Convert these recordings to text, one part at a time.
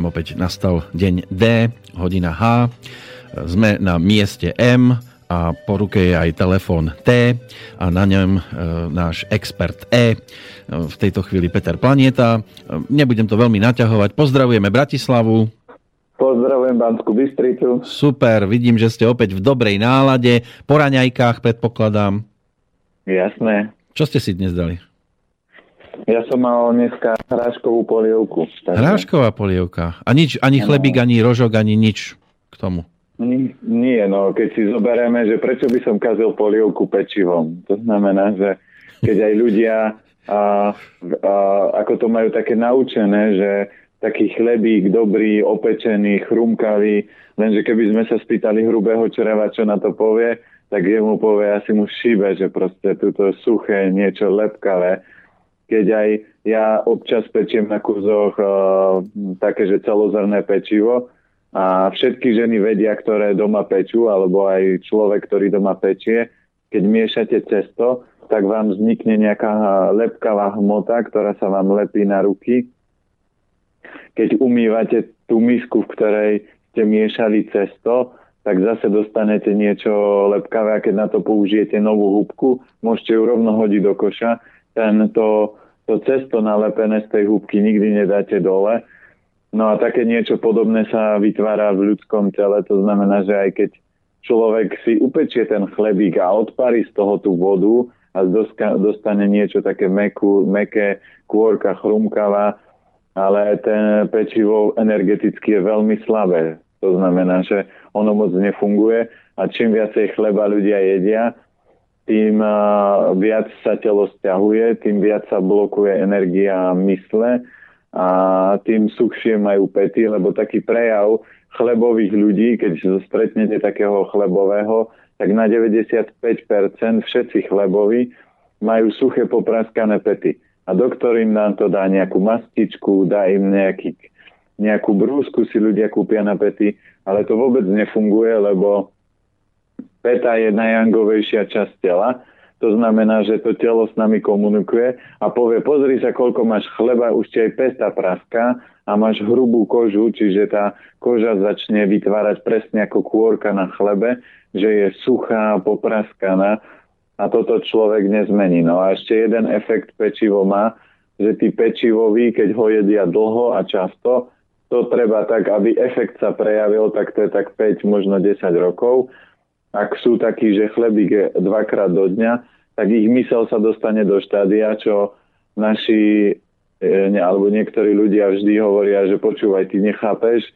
nám opäť nastal deň D, hodina H. Sme na mieste M a po ruke je aj telefón T a na ňom e, náš expert E. V tejto chvíli Peter Planieta. Nebudem to veľmi naťahovať. Pozdravujeme Bratislavu. Pozdravujem Banskú Bystricu. Super, vidím, že ste opäť v dobrej nálade. Po raňajkách predpokladám. Jasné. Čo ste si dnes dali? Ja som mal dneska hráškovú polievku. Takže... Hrášková polievka. A nič, ani chlebík, ani rožok, ani nič k tomu. Nie, no keď si zoberieme, že prečo by som kazil polievku pečivom. To znamená, že keď aj ľudia a, a, ako to majú také naučené, že taký chlebík dobrý, opečený, chrumkavý, lenže keby sme sa spýtali hrubého čreva, čo na to povie, tak jemu povie, asi mu šíbe, že proste túto suché, niečo lepkavé. Keď aj ja občas pečiem na kurzoch uh, také, že celozrné pečivo, a všetky ženy vedia, ktoré doma pečú, alebo aj človek, ktorý doma pečie, keď miešate cesto, tak vám vznikne nejaká lepkavá hmota, ktorá sa vám lepí na ruky. Keď umývate tú misku, v ktorej ste miešali cesto, tak zase dostanete niečo lepkavé a keď na to použijete novú húbku, môžete ju rovno hodiť do koša. Tento, to cesto nalepené z tej húbky nikdy nedáte dole, No a také niečo podobné sa vytvára v ľudskom tele, to znamená, že aj keď človek si upečie ten chlebík a odparí z toho tú vodu a dostane niečo také mekú, meké, kôrka, chrumkavá, ale ten pečivo energeticky je veľmi slabé. To znamená, že ono moc nefunguje a čím viacej chleba ľudia jedia, tým viac sa telo stiahuje, tým viac sa blokuje energia mysle a tým suchšie majú pety, lebo taký prejav chlebových ľudí, keď stretnete takého chlebového, tak na 95% všetci chleboví majú suché popraskané pety. A doktor im nám to dá nejakú mastičku, dá im nejaký, nejakú brúsku si ľudia kúpia na pety, ale to vôbec nefunguje, lebo peta je najangovejšia časť tela to znamená, že to telo s nami komunikuje a povie, pozri sa, koľko máš chleba, už ti aj pesta praská a máš hrubú kožu, čiže tá koža začne vytvárať presne ako kôrka na chlebe, že je suchá, popraskaná a toto človek nezmení. No a ešte jeden efekt pečivo má, že tí pečivoví, keď ho jedia dlho a často, to treba tak, aby efekt sa prejavil, tak to je tak 5, možno 10 rokov ak sú takí, že chlebík dvakrát do dňa, tak ich mysel sa dostane do štádia, čo naši e, alebo niektorí ľudia vždy hovoria, že počúvaj, ty nechápeš,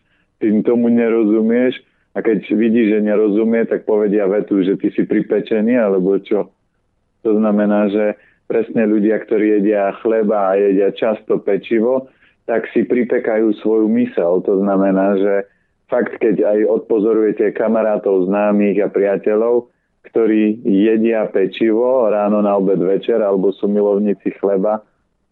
ty tomu nerozumieš a keď vidí, že nerozumie, tak povedia vetu, že ty si pripečený alebo čo. To znamená, že presne ľudia, ktorí jedia chleba a jedia často pečivo, tak si pripekajú svoju mysel. To znamená, že fakt, keď aj odpozorujete kamarátov, známych a priateľov, ktorí jedia pečivo ráno na obed večer alebo sú milovníci chleba,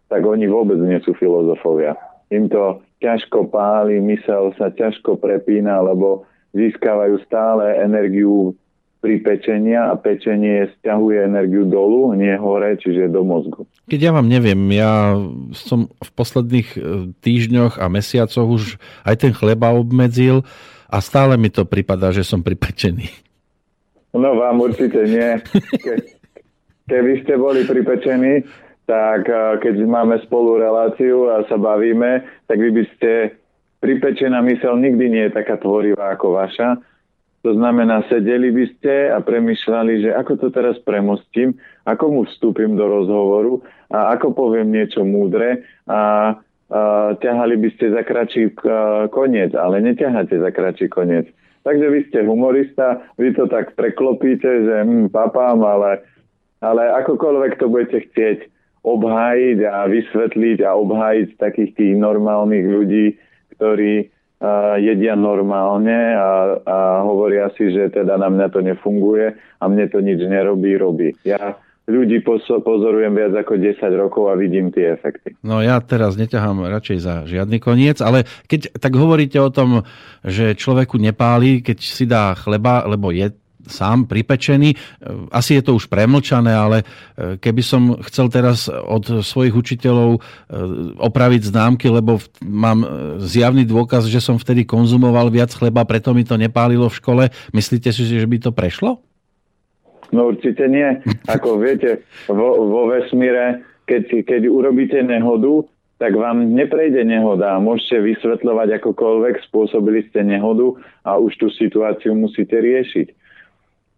tak oni vôbec nie sú filozofovia. Im to ťažko páli, mysel sa ťažko prepína, lebo získavajú stále energiu pri pečenia a pečenie stiahuje energiu dolu, nie hore, čiže do mozgu. Keď ja vám neviem, ja som v posledných e, týždňoch a mesiacoch už aj ten chleba obmedzil a stále mi to prípada, že som pripečený. No vám určite nie. Ke, keby ste boli pripečení, tak e, keď máme spolu reláciu a sa bavíme, tak vy by ste pripečená mysel nikdy nie je taká tvorivá ako vaša to znamená, sedeli by ste a premyšľali, že ako to teraz premostím, ako mu vstúpim do rozhovoru a ako poviem niečo múdre a, a ťahali by ste za kračí koniec, ale neťaháte za kračí koniec. Takže vy ste humorista, vy to tak preklopíte, že hm, papám, ale, ale akokoľvek to budete chcieť obhájiť a vysvetliť a obhájiť takých tých normálnych ľudí, ktorí jedia normálne a, a hovoria si, že teda na mňa to nefunguje a mne to nič nerobí, robí. Ja ľudí pozorujem viac ako 10 rokov a vidím tie efekty. No ja teraz neťahám radšej za žiadny koniec, ale keď tak hovoríte o tom, že človeku nepáli, keď si dá chleba, lebo je sám pripečený. Asi je to už premlčané, ale keby som chcel teraz od svojich učiteľov opraviť známky, lebo mám zjavný dôkaz, že som vtedy konzumoval viac chleba, preto mi to nepálilo v škole, myslíte si, že by to prešlo? No určite nie. Ako viete, vo, vo vesmíre, keď, keď urobíte nehodu, tak vám neprejde nehoda. Môžete vysvetľovať akokoľvek, spôsobili ste nehodu a už tú situáciu musíte riešiť.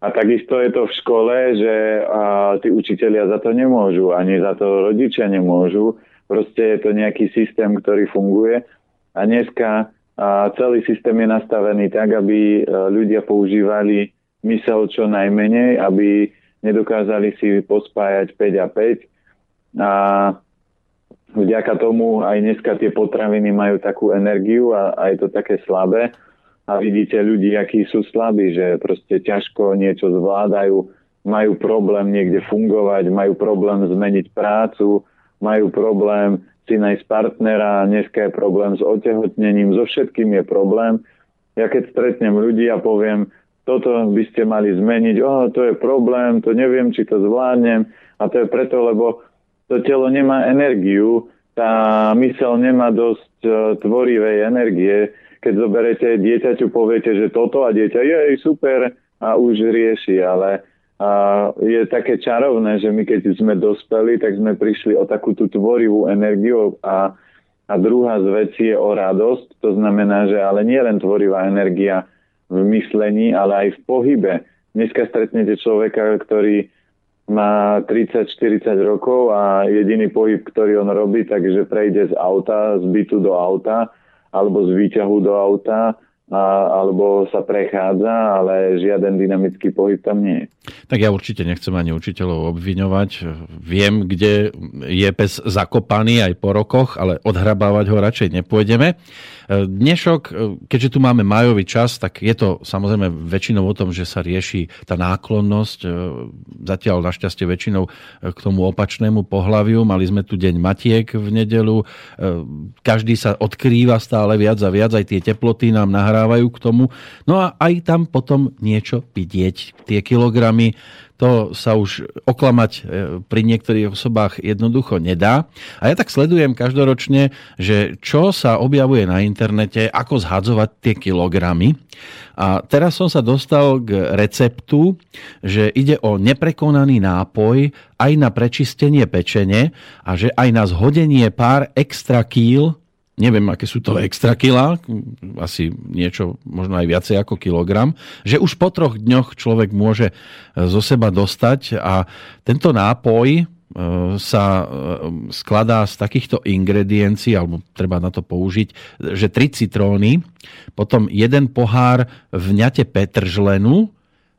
A takisto je to v škole, že a, tí učitelia za to nemôžu, ani za to rodičia nemôžu. Proste je to nejaký systém, ktorý funguje. A dneska a celý systém je nastavený tak, aby ľudia používali mysel čo najmenej, aby nedokázali si pospájať 5 a 5. A vďaka tomu aj dneska tie potraviny majú takú energiu a, a je to také slabé. A vidíte ľudí, akí sú slabí, že proste ťažko niečo zvládajú, majú problém niekde fungovať, majú problém zmeniť prácu, majú problém si nájsť partnera, dneska je problém s otehotnením, so všetkým je problém. Ja keď stretnem ľudí a poviem, toto by ste mali zmeniť, oh, to je problém, to neviem, či to zvládnem. A to je preto, lebo to telo nemá energiu, tá mysel nemá dosť uh, tvorivej energie. Keď zoberete dieťaťu, poviete, že toto a dieťa, je super a už rieši, ale a je také čarovné, že my keď sme dospeli, tak sme prišli o takú tú tvorivú energiu a, a druhá z vecí je o radosť. To znamená, že ale nie len tvorivá energia, v myslení, ale aj v pohybe. Dneska stretnete človeka, ktorý má 30-40 rokov a jediný pohyb, ktorý on robí, takže prejde z auta, z bytu do auta alebo z výťahu do auta a, alebo sa prechádza, ale žiaden dynamický pohyb tam nie je. Tak ja určite nechcem ani učiteľov obviňovať. Viem, kde je pes zakopaný aj po rokoch, ale odhrabávať ho radšej nepôjdeme. Dnešok, keďže tu máme majový čas, tak je to samozrejme väčšinou o tom, že sa rieši tá náklonnosť. Zatiaľ našťastie väčšinou k tomu opačnému pohľaviu. Mali sme tu deň Matiek v nedelu. Každý sa odkrýva stále viac a viac. Aj tie teploty nám nahrávajú k tomu. No a aj tam potom niečo vidieť. Tie kilogramy to sa už oklamať e, pri niektorých osobách jednoducho nedá. A ja tak sledujem každoročne, že čo sa objavuje na internete, ako zhadzovať tie kilogramy. A teraz som sa dostal k receptu, že ide o neprekonaný nápoj aj na prečistenie pečene a že aj na zhodenie pár extra kýl neviem, aké sú to extra kila, asi niečo, možno aj viacej ako kilogram, že už po troch dňoch človek môže e, zo seba dostať a tento nápoj e, sa e, skladá z takýchto ingrediencií, alebo treba na to použiť, že tri citróny, potom jeden pohár vňate petržlenu,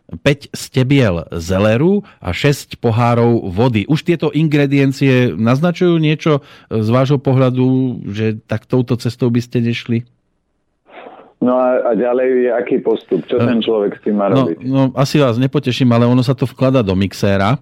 5 stebiel zeleru a 6 pohárov vody. Už tieto ingrediencie naznačujú niečo z vášho pohľadu, že tak touto cestou by ste nešli? No a, a ďalej je aký postup? Čo ten človek s tým má no, robiť? No, asi vás nepoteším, ale ono sa to vklada do mixéra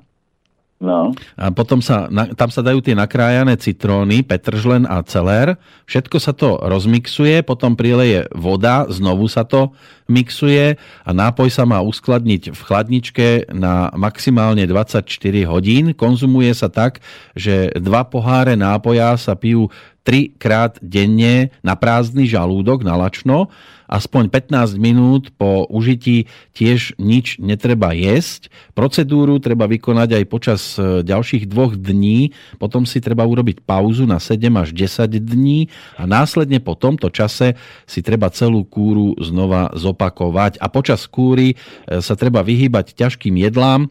No. A potom sa, tam sa dajú tie nakrájané citróny, petržlen a celér. Všetko sa to rozmixuje, potom prileje voda, znovu sa to mixuje a nápoj sa má uskladniť v chladničke na maximálne 24 hodín. Konzumuje sa tak, že dva poháre nápoja sa pijú trikrát denne na prázdny žalúdok, na lačno aspoň 15 minút po užití tiež nič netreba jesť. Procedúru treba vykonať aj počas e, ďalších dvoch dní, potom si treba urobiť pauzu na 7 až 10 dní a následne po tomto čase si treba celú kúru znova zopakovať. A počas kúry e, sa treba vyhýbať ťažkým jedlám,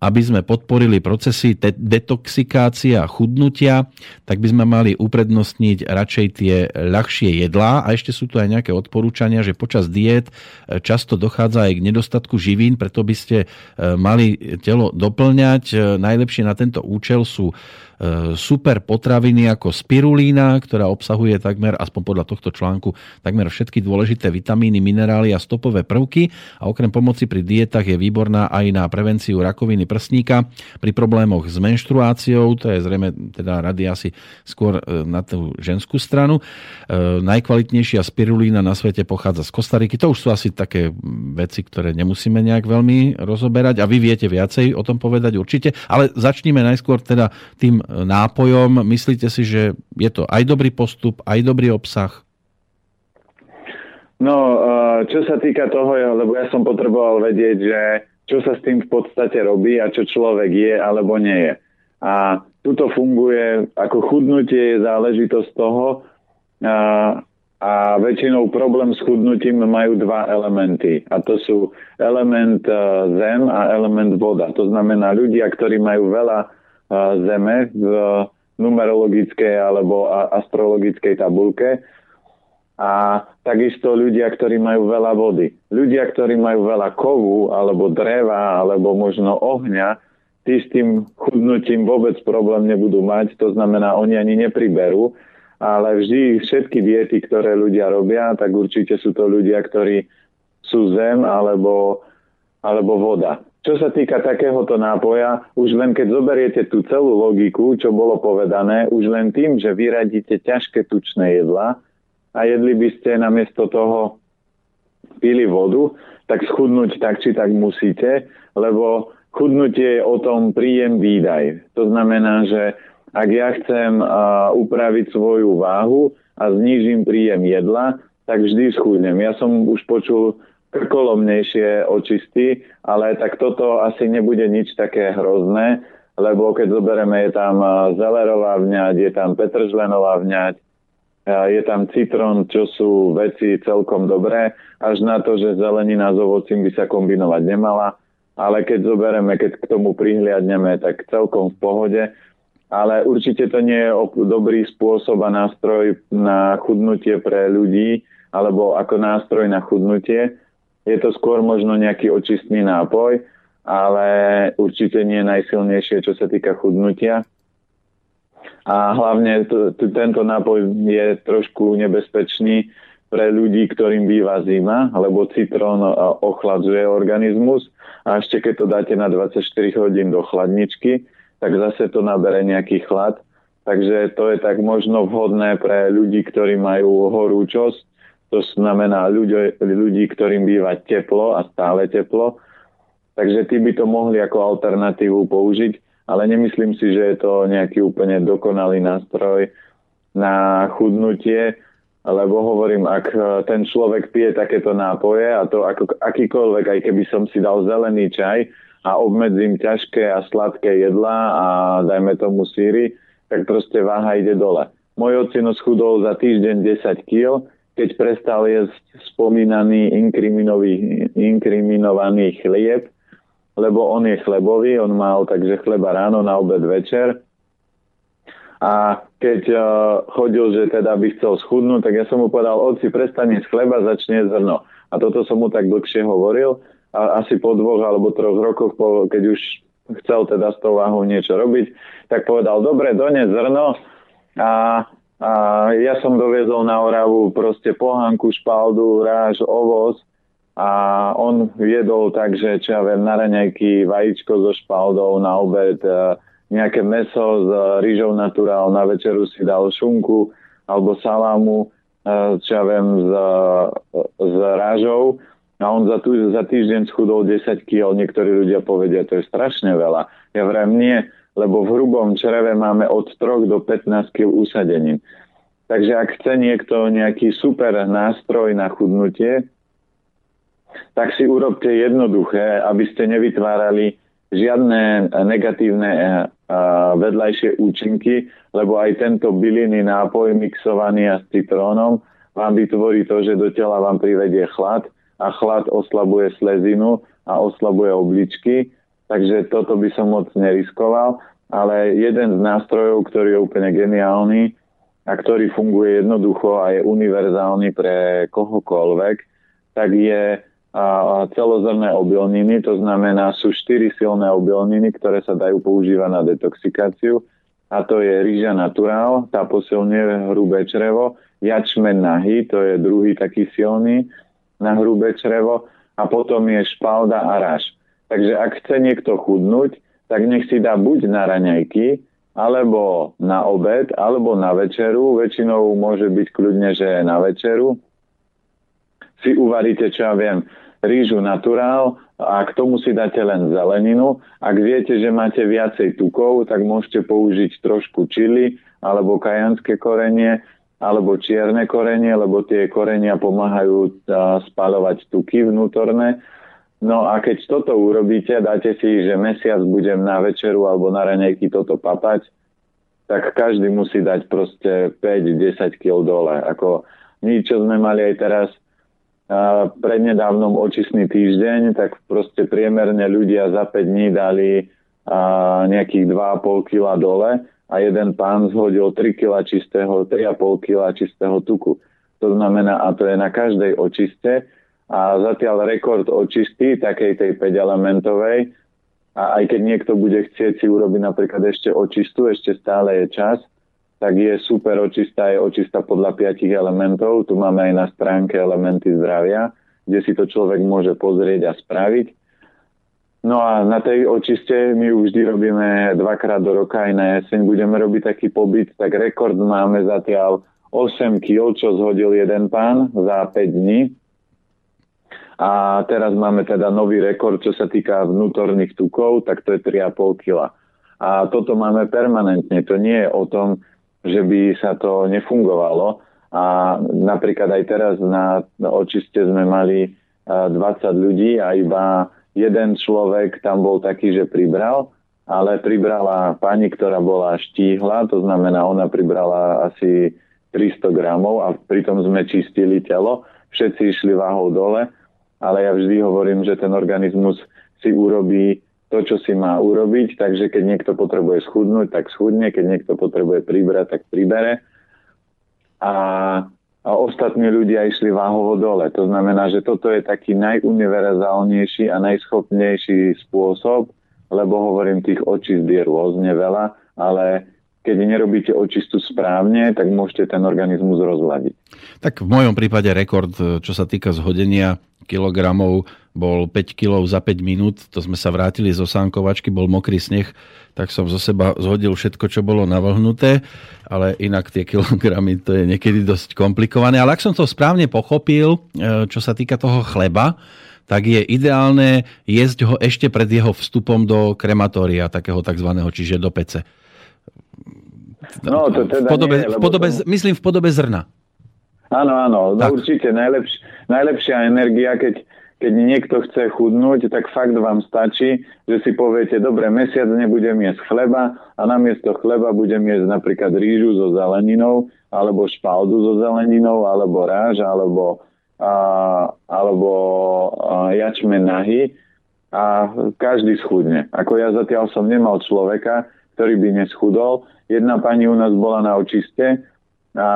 aby sme podporili procesy detoxikácie a chudnutia, tak by sme mali uprednostniť radšej tie ľahšie jedlá. A ešte sú tu aj nejaké odporúčania, že počas diét e, často dochádza aj k nedostatku živín, preto by ste e, mali telo doplňať. E, najlepšie na tento účel sú super potraviny ako spirulína, ktorá obsahuje takmer, aspoň podľa tohto článku, takmer všetky dôležité vitamíny, minerály a stopové prvky a okrem pomoci pri dietách je výborná aj na prevenciu rakoviny prsníka pri problémoch s menštruáciou, to je zrejme teda rady asi skôr e, na tú ženskú stranu. E, najkvalitnejšia spirulína na svete pochádza z Kostariky. To už sú asi také veci, ktoré nemusíme nejak veľmi rozoberať a vy viete viacej o tom povedať určite, ale začníme najskôr teda tým nápojom. Myslíte si, že je to aj dobrý postup, aj dobrý obsah? No, čo sa týka toho, lebo ja som potreboval vedieť, že čo sa s tým v podstate robí a čo človek je alebo nie je. A tuto funguje, ako chudnutie je záležitosť toho a, a väčšinou problém s chudnutím majú dva elementy. A to sú element zem a element voda. To znamená ľudia, ktorí majú veľa zeme v numerologickej alebo astrologickej tabulke, a takisto ľudia, ktorí majú veľa vody. Ľudia, ktorí majú veľa kovu, alebo dreva, alebo možno ohňa, tí s tým chudnutím vôbec problém nebudú mať, to znamená, oni ani nepriberú, ale vždy všetky diety, ktoré ľudia robia, tak určite sú to ľudia, ktorí sú zem alebo, alebo voda. Čo sa týka takéhoto nápoja, už len keď zoberiete tú celú logiku, čo bolo povedané, už len tým, že vyradíte ťažké tučné jedla, a jedli by ste namiesto toho pili vodu, tak schudnúť tak či tak musíte, lebo chudnutie je o tom príjem výdaj. To znamená, že ak ja chcem uh, upraviť svoju váhu a znížim príjem jedla, tak vždy schudnem. Ja som už počul krkolomnejšie očisty, ale tak toto asi nebude nič také hrozné, lebo keď zoberieme, je tam zelerová vňať, je tam petržlenová vňať, je tam citrón, čo sú veci celkom dobré, až na to, že zelenina s ovocím by sa kombinovať nemala, ale keď zoberieme, keď k tomu prihliadneme, tak celkom v pohode. Ale určite to nie je dobrý spôsob a nástroj na chudnutie pre ľudí, alebo ako nástroj na chudnutie. Je to skôr možno nejaký očistný nápoj, ale určite nie najsilnejšie, čo sa týka chudnutia a hlavne t- t- tento nápoj je trošku nebezpečný pre ľudí, ktorým býva zima, lebo citrón ochladzuje organizmus a ešte keď to dáte na 24 hodín do chladničky, tak zase to nabere nejaký chlad. Takže to je tak možno vhodné pre ľudí, ktorí majú horúčosť, to znamená ľudí, ľudí, ktorým býva teplo a stále teplo. Takže tí by to mohli ako alternatívu použiť ale nemyslím si, že je to nejaký úplne dokonalý nástroj na chudnutie, lebo hovorím, ak e, ten človek pije takéto nápoje a to ako, akýkoľvek, aj keby som si dal zelený čaj a obmedzím ťažké a sladké jedlá a dajme tomu síry, tak proste váha ide dole. Môj ocino schudol za týždeň 10 kg, keď prestal jesť spomínaný inkriminovaný chlieb, lebo on je chlebový, on mal takže chleba ráno, na obed, večer. A keď uh, chodil, že teda by chcel schudnúť, tak ja som mu povedal, oci, prestane z chleba, začne zrno. A toto som mu tak dlhšie hovoril. A asi po dvoch alebo troch rokoch, po, keď už chcel teda s tou váhou niečo robiť, tak povedal, dobre, dones zrno. A, a ja som doviezol na Oravu proste pohánku, špaldu, ráž, ovoz a on viedol tak, že čo ja viem, na raňajky vajíčko so špaldou, na obed e, nejaké meso s rýžou naturál, na večeru si dal šunku alebo salámu, e, čo ja viem, s, s rážou a on za, tu, za týždeň schudol 10 kg. Niektorí ľudia povedia, to je strašne veľa. Ja vrem nie, lebo v hrubom čreve máme od 3 do 15 kg usadenín. Takže ak chce niekto nejaký super nástroj na chudnutie, tak si urobte jednoduché, aby ste nevytvárali žiadne negatívne eh, vedľajšie účinky, lebo aj tento bylinný nápoj mixovaný a s citrónom vám vytvorí to, že do tela vám privedie chlad a chlad oslabuje slezinu a oslabuje obličky, takže toto by som moc neriskoval, ale jeden z nástrojov, ktorý je úplne geniálny a ktorý funguje jednoducho a je univerzálny pre kohokoľvek, tak je a celozrné obilniny, to znamená sú štyri silné obilniny, ktoré sa dajú používať na detoxikáciu a to je rýža naturál, tá posilňuje hrubé črevo, jačmen nahy, to je druhý taký silný na hrubé črevo a potom je špalda a ráž. Takže ak chce niekto chudnúť, tak nech si dá buď na raňajky, alebo na obed, alebo na večeru. Väčšinou môže byť kľudne, že na večeru. Si uvaríte, čo ja viem, rýžu naturál a k tomu si dáte len zeleninu. Ak viete, že máte viacej tukov, tak môžete použiť trošku čili alebo kajanské korenie alebo čierne korenie, lebo tie korenia pomáhajú spalovať tuky vnútorné. No a keď toto urobíte, dáte si, že mesiac budem na večeru alebo na raňajky toto papať, tak každý musí dať proste 5-10 kg dole. Ako my, čo sme mali aj teraz prednedávnom očistný týždeň, tak proste priemerne ľudia za 5 dní dali nejakých 2,5 kg dole a jeden pán zhodil 3 kg čistého, 3,5 kg čistého tuku. To znamená, a to je na každej očiste, a zatiaľ rekord očisty takej tej 5 elementovej a aj keď niekto bude chcieť si urobiť napríklad ešte očistu, ešte stále je čas, tak je super očista, je očista podľa piatich elementov. Tu máme aj na stránke elementy zdravia, kde si to človek môže pozrieť a spraviť. No a na tej očiste my už vždy robíme dvakrát do roka aj na jeseň. Budeme robiť taký pobyt, tak rekord máme zatiaľ 8 kg, čo zhodil jeden pán za 5 dní. A teraz máme teda nový rekord, čo sa týka vnútorných tukov, tak to je 3,5 kg. A toto máme permanentne. To nie je o tom, že by sa to nefungovalo. A napríklad aj teraz na, očiste sme mali 20 ľudí a iba jeden človek tam bol taký, že pribral, ale pribrala pani, ktorá bola štíhla, to znamená, ona pribrala asi 300 gramov a pritom sme čistili telo. Všetci išli váhou dole, ale ja vždy hovorím, že ten organizmus si urobí to, čo si má urobiť, takže keď niekto potrebuje schudnúť, tak schudne, keď niekto potrebuje pribrať, tak pribere. A, a ostatní ľudia išli váhovo dole. To znamená, že toto je taký najuniverzálnejší a najschopnejší spôsob, lebo hovorím, tých očist je rôzne veľa, ale keď nerobíte očistu správne, tak môžete ten organizmus rozladiť. Tak v mojom prípade rekord, čo sa týka zhodenia kilogramov, bol 5 kg za 5 minút. To sme sa vrátili zo sánkovačky, bol mokrý sneh, tak som zo seba zhodil všetko, čo bolo navlhnuté, ale inak tie kilogramy to je niekedy dosť komplikované. Ale ak som to správne pochopil, e, čo sa týka toho chleba, tak je ideálne jesť ho ešte pred jeho vstupom do krematória, takého tzv. čiže do pece. No, to teda v podobe, nie, v podobe, to... Myslím v podobe zrna. Áno, áno, no určite najlepš, najlepšia energia, keď, keď niekto chce chudnúť, tak fakt vám stačí, že si poviete, dobre, mesiac nebudem jesť chleba a namiesto chleba budem jesť napríklad rýžu so zeleninou, alebo špaldu so zeleninou, alebo ráž, alebo, a, alebo a, jačme nahy a každý schudne. Ako ja zatiaľ som nemal človeka, ktorý by neschudol. Jedna pani u nás bola na očiste a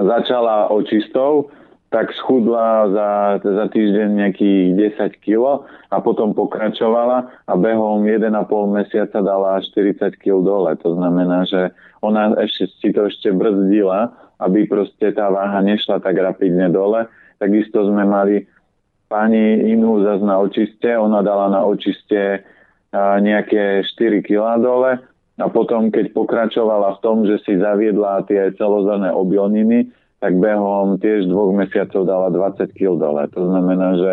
začala očistou, tak schudla za, za týždeň nejakých 10 kg a potom pokračovala a behom 1,5 mesiaca dala 40 kg dole. To znamená, že ona ešte si to ešte brzdila, aby proste tá váha nešla tak rapidne dole. Takisto sme mali pani inú zase na očiste, ona dala na očiste nejaké 4 kg dole a potom, keď pokračovala v tom, že si zaviedla tie celozrné obilniny, tak behom tiež dvoch mesiacov dala 20 kg dole. To znamená, že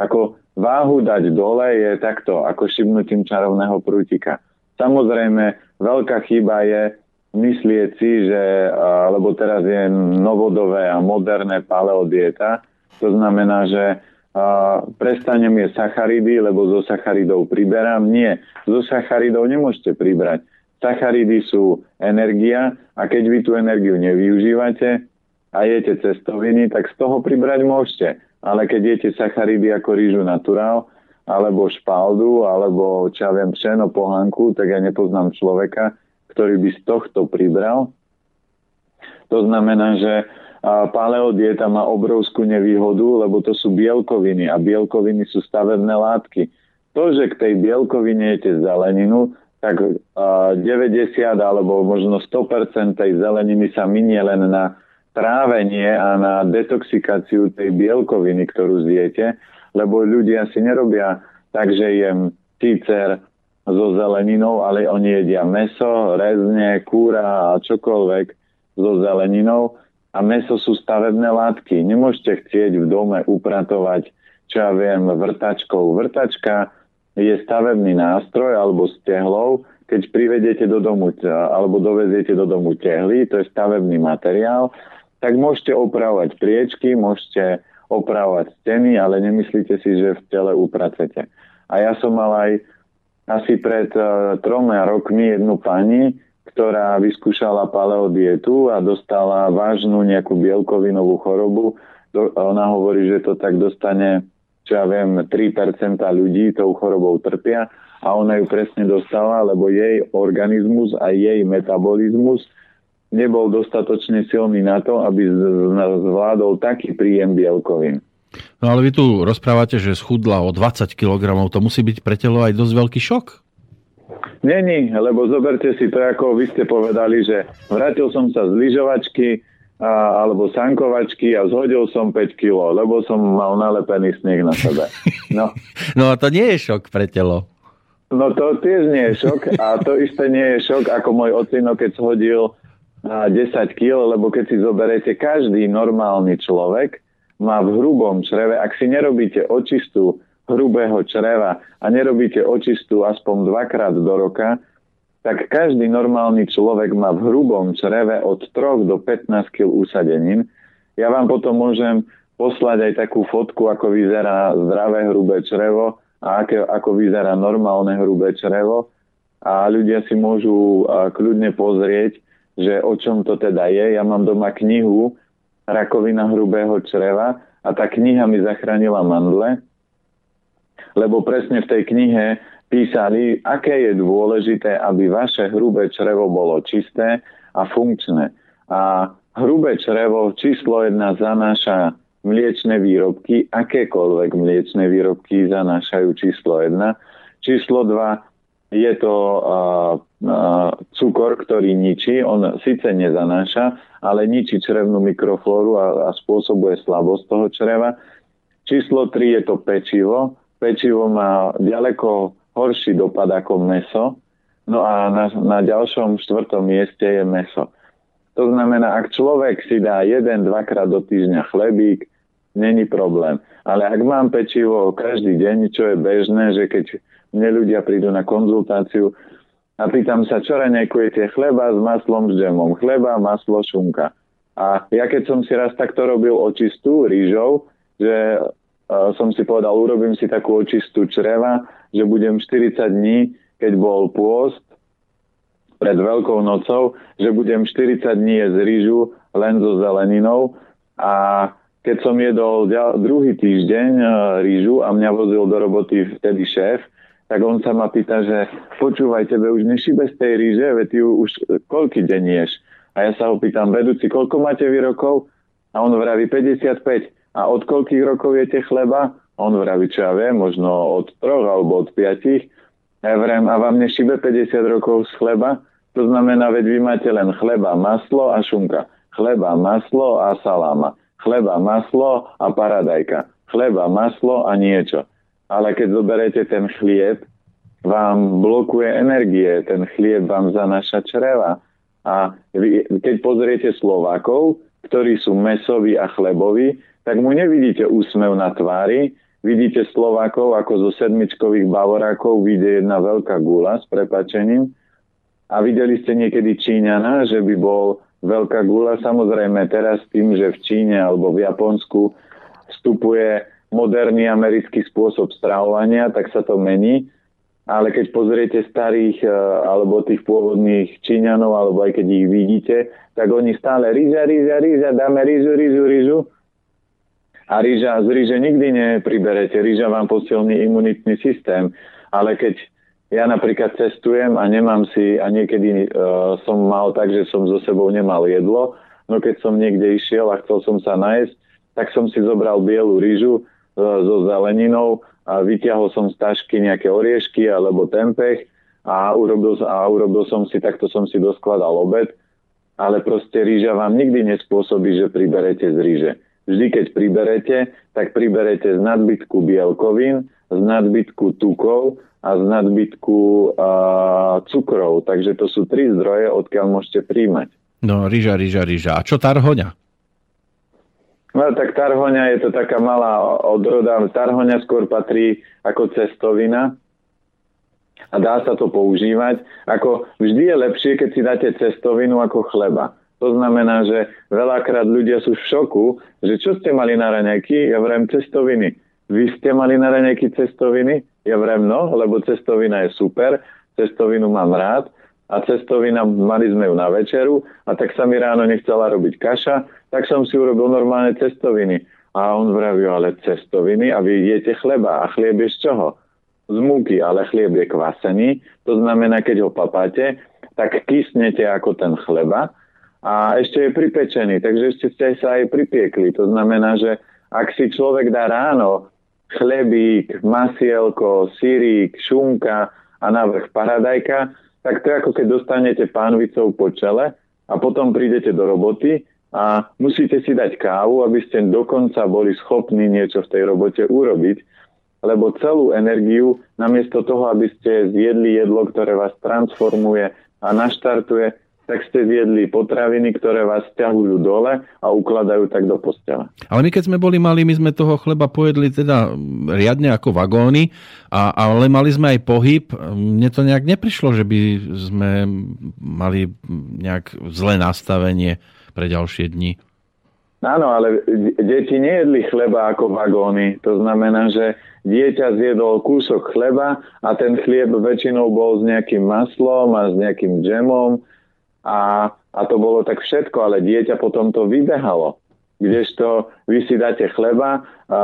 ako váhu dať dole je takto, ako šibnutím čarovného prútika. Samozrejme, veľká chyba je myslieť si, že, lebo teraz je novodové a moderné paleodieta, to znamená, že prestanem je sacharidy, lebo zo sacharidov priberám. Nie, zo sacharidov nemôžete pribrať. Sacharidy sú energia a keď vy tú energiu nevyužívate a jete cestoviny, tak z toho pribrať môžete. Ale keď jete sacharidy ako rýžu naturál, alebo špaldu, alebo čo ja viem, pšeno, pohanku, tak ja nepoznám človeka, ktorý by z tohto pribral. To znamená, že a paleodieta má obrovskú nevýhodu, lebo to sú bielkoviny a bielkoviny sú stavebné látky. To, že k tej bielkovine jete zeleninu, tak 90 alebo možno 100% tej zeleniny sa minie len na trávenie a na detoxikáciu tej bielkoviny, ktorú zjete, lebo ľudia si nerobia takže jem sícer so zeleninou, ale oni jedia meso, rezne, kúra a čokoľvek so zeleninou a meso sú stavebné látky. Nemôžete chcieť v dome upratovať, čo ja viem, vrtačkou. Vrtačka je stavebný nástroj alebo s tehlou, keď privedete do domu alebo doveziete do domu tehly, to je stavebný materiál, tak môžete opravovať priečky, môžete opravovať steny, ale nemyslíte si, že v tele upracete. A ja som mal aj asi pred uh, troma rokmi jednu pani, ktorá vyskúšala paleodietu a dostala vážnu nejakú bielkovinovú chorobu. Ona hovorí, že to tak dostane, čo ja viem, 3% ľudí tou chorobou trpia a ona ju presne dostala, lebo jej organizmus a jej metabolizmus nebol dostatočne silný na to, aby zvládol taký príjem bielkovín. No ale vy tu rozprávate, že schudla o 20 kg, to musí byť pre telo aj dosť veľký šok? Není, lebo zoberte si to, ako vy ste povedali, že vrátil som sa z lyžovačky a, alebo sankovačky a zhodil som 5 kg, lebo som mal nalepený sneh na sebe. No. no a to nie je šok pre telo. No to tiež nie je šok a to isté nie je šok ako môj ocino, keď shodil 10 kg, lebo keď si zoberete každý normálny človek, má v hrubom čreve, ak si nerobíte očistú hrubého čreva a nerobíte očistú aspoň dvakrát do roka, tak každý normálny človek má v hrubom čreve od 3 do 15 kg usadenín. Ja vám potom môžem poslať aj takú fotku, ako vyzerá zdravé hrubé črevo a ako, ako vyzerá normálne hrubé črevo. A ľudia si môžu kľudne pozrieť, že o čom to teda je. Ja mám doma knihu, rakovina hrubého čreva a tá kniha mi zachránila mandle, lebo presne v tej knihe písali, aké je dôležité, aby vaše hrubé črevo bolo čisté a funkčné. A hrubé črevo číslo jedna zanáša mliečne výrobky, akékoľvek mliečne výrobky zanášajú číslo 1. Číslo 2 je to uh, uh, cukor, ktorý ničí. On síce nezanáša, ale ničí črevnú mikroflóru a, a spôsobuje slabosť toho čreva. Číslo 3 je to pečivo. Pečivo má ďaleko horší dopad ako meso. No a na, na ďalšom štvrtom mieste je meso. To znamená, ak človek si dá jeden, dvakrát do týždňa chlebík, není problém. Ale ak mám pečivo každý deň, čo je bežné, že keď mne ľudia prídu na konzultáciu a pýtam sa, čo ranejkujete chleba s maslom, s džemom. Chleba, maslo, šunka. A ja keď som si raz takto robil očistú rýžou, že som si povedal, urobím si takú očistú čreva, že budem 40 dní, keď bol pôst, pred Veľkou nocou, že budem 40 dní jesť rýžu len so zeleninou a keď som jedol druhý týždeň uh, rýžu a mňa vozil do roboty vtedy šéf, tak on sa ma pýta, že počúvaj, tebe už nešibe z tej ríže, veď ty už koľky deň ješ? A ja sa ho pýtam, vedúci, koľko máte vy rokov? A on vraví 55. A od koľkých rokov jete chleba? On vraví, čo ja viem, možno od troch alebo od piatich. Ja vrem, a vám nešibe 50 rokov z chleba? To znamená, veď vy máte len chleba, maslo a šunka. Chleba, maslo a saláma. Chleba, maslo a paradajka. Chleba, maslo a niečo ale keď zoberete ten chlieb, vám blokuje energie, ten chlieb vám zanáša čreva. A keď pozriete Slovákov, ktorí sú mesoví a chleboví, tak mu nevidíte úsmev na tvári, vidíte Slovákov ako zo sedmičkových bavorákov vyjde jedna veľká gula s prepačením. A videli ste niekedy Číňana, že by bol veľká gula. Samozrejme teraz tým, že v Číne alebo v Japonsku vstupuje moderný americký spôsob stravovania, tak sa to mení. Ale keď pozriete starých e, alebo tých pôvodných Číňanov, alebo aj keď ich vidíte, tak oni stále ríža, ríža, ríža, dáme rížu, rížu, rížu. A ríža, z ríže nikdy nepriberete. Ríža vám posilní imunitný systém. Ale keď ja napríklad cestujem a nemám si, a niekedy uh, som mal tak, že som so sebou nemal jedlo, no keď som niekde išiel a chcel som sa nájsť, tak som si zobral bielu rýžu, E, so zeleninou a vyťahol som z tašky nejaké oriešky alebo tempeh a urobil, a urobil som si, takto som si doskladal obed, ale proste rýža vám nikdy nespôsobí, že priberete z ríže. Vždy, keď priberete, tak priberete z nadbytku bielkovín, z nadbytku tukov a z nadbytku a, cukrov. Takže to sú tri zdroje, odkiaľ môžete príjmať. No, rýža, rýža, rýža. A čo tarhoňa? No tak tarhoňa je to taká malá odroda. Tarhoňa skôr patrí ako cestovina a dá sa to používať. Ako vždy je lepšie, keď si dáte cestovinu ako chleba. To znamená, že veľakrát ľudia sú v šoku, že čo ste mali na raňajky? Ja vrem cestoviny. Vy ste mali na raňajky cestoviny? Ja vrem no, lebo cestovina je super, cestovinu mám rád a cestovina, mali sme ju na večeru a tak sa mi ráno nechcela robiť kaša, tak som si urobil normálne cestoviny. A on vraví, ale cestoviny a vy jete chleba a chlieb je z čoho? Z múky, ale chlieb je kvasený, to znamená, keď ho papáte, tak kysnete ako ten chleba a ešte je pripečený, takže ešte ste sa aj pripiekli. To znamená, že ak si človek dá ráno chlebík, masielko, syrík, šunka a navrh paradajka, tak to je ako keď dostanete pánvicou po čele a potom prídete do roboty a musíte si dať kávu, aby ste dokonca boli schopní niečo v tej robote urobiť, lebo celú energiu, namiesto toho, aby ste zjedli jedlo, ktoré vás transformuje a naštartuje, tak ste zjedli potraviny, ktoré vás ťahujú dole a ukladajú tak do postele. Ale my keď sme boli mali, my sme toho chleba pojedli teda riadne ako vagóny, a, ale mali sme aj pohyb. Mne to nejak neprišlo, že by sme mali nejak zlé nastavenie pre ďalšie dni. Áno, ale deti nejedli chleba ako vagóny. To znamená, že dieťa zjedol kúsok chleba a ten chlieb väčšinou bol s nejakým maslom a s nejakým džemom a, a to bolo tak všetko, ale dieťa potom to vybehalo. Kdežto vy si dáte chleba, a,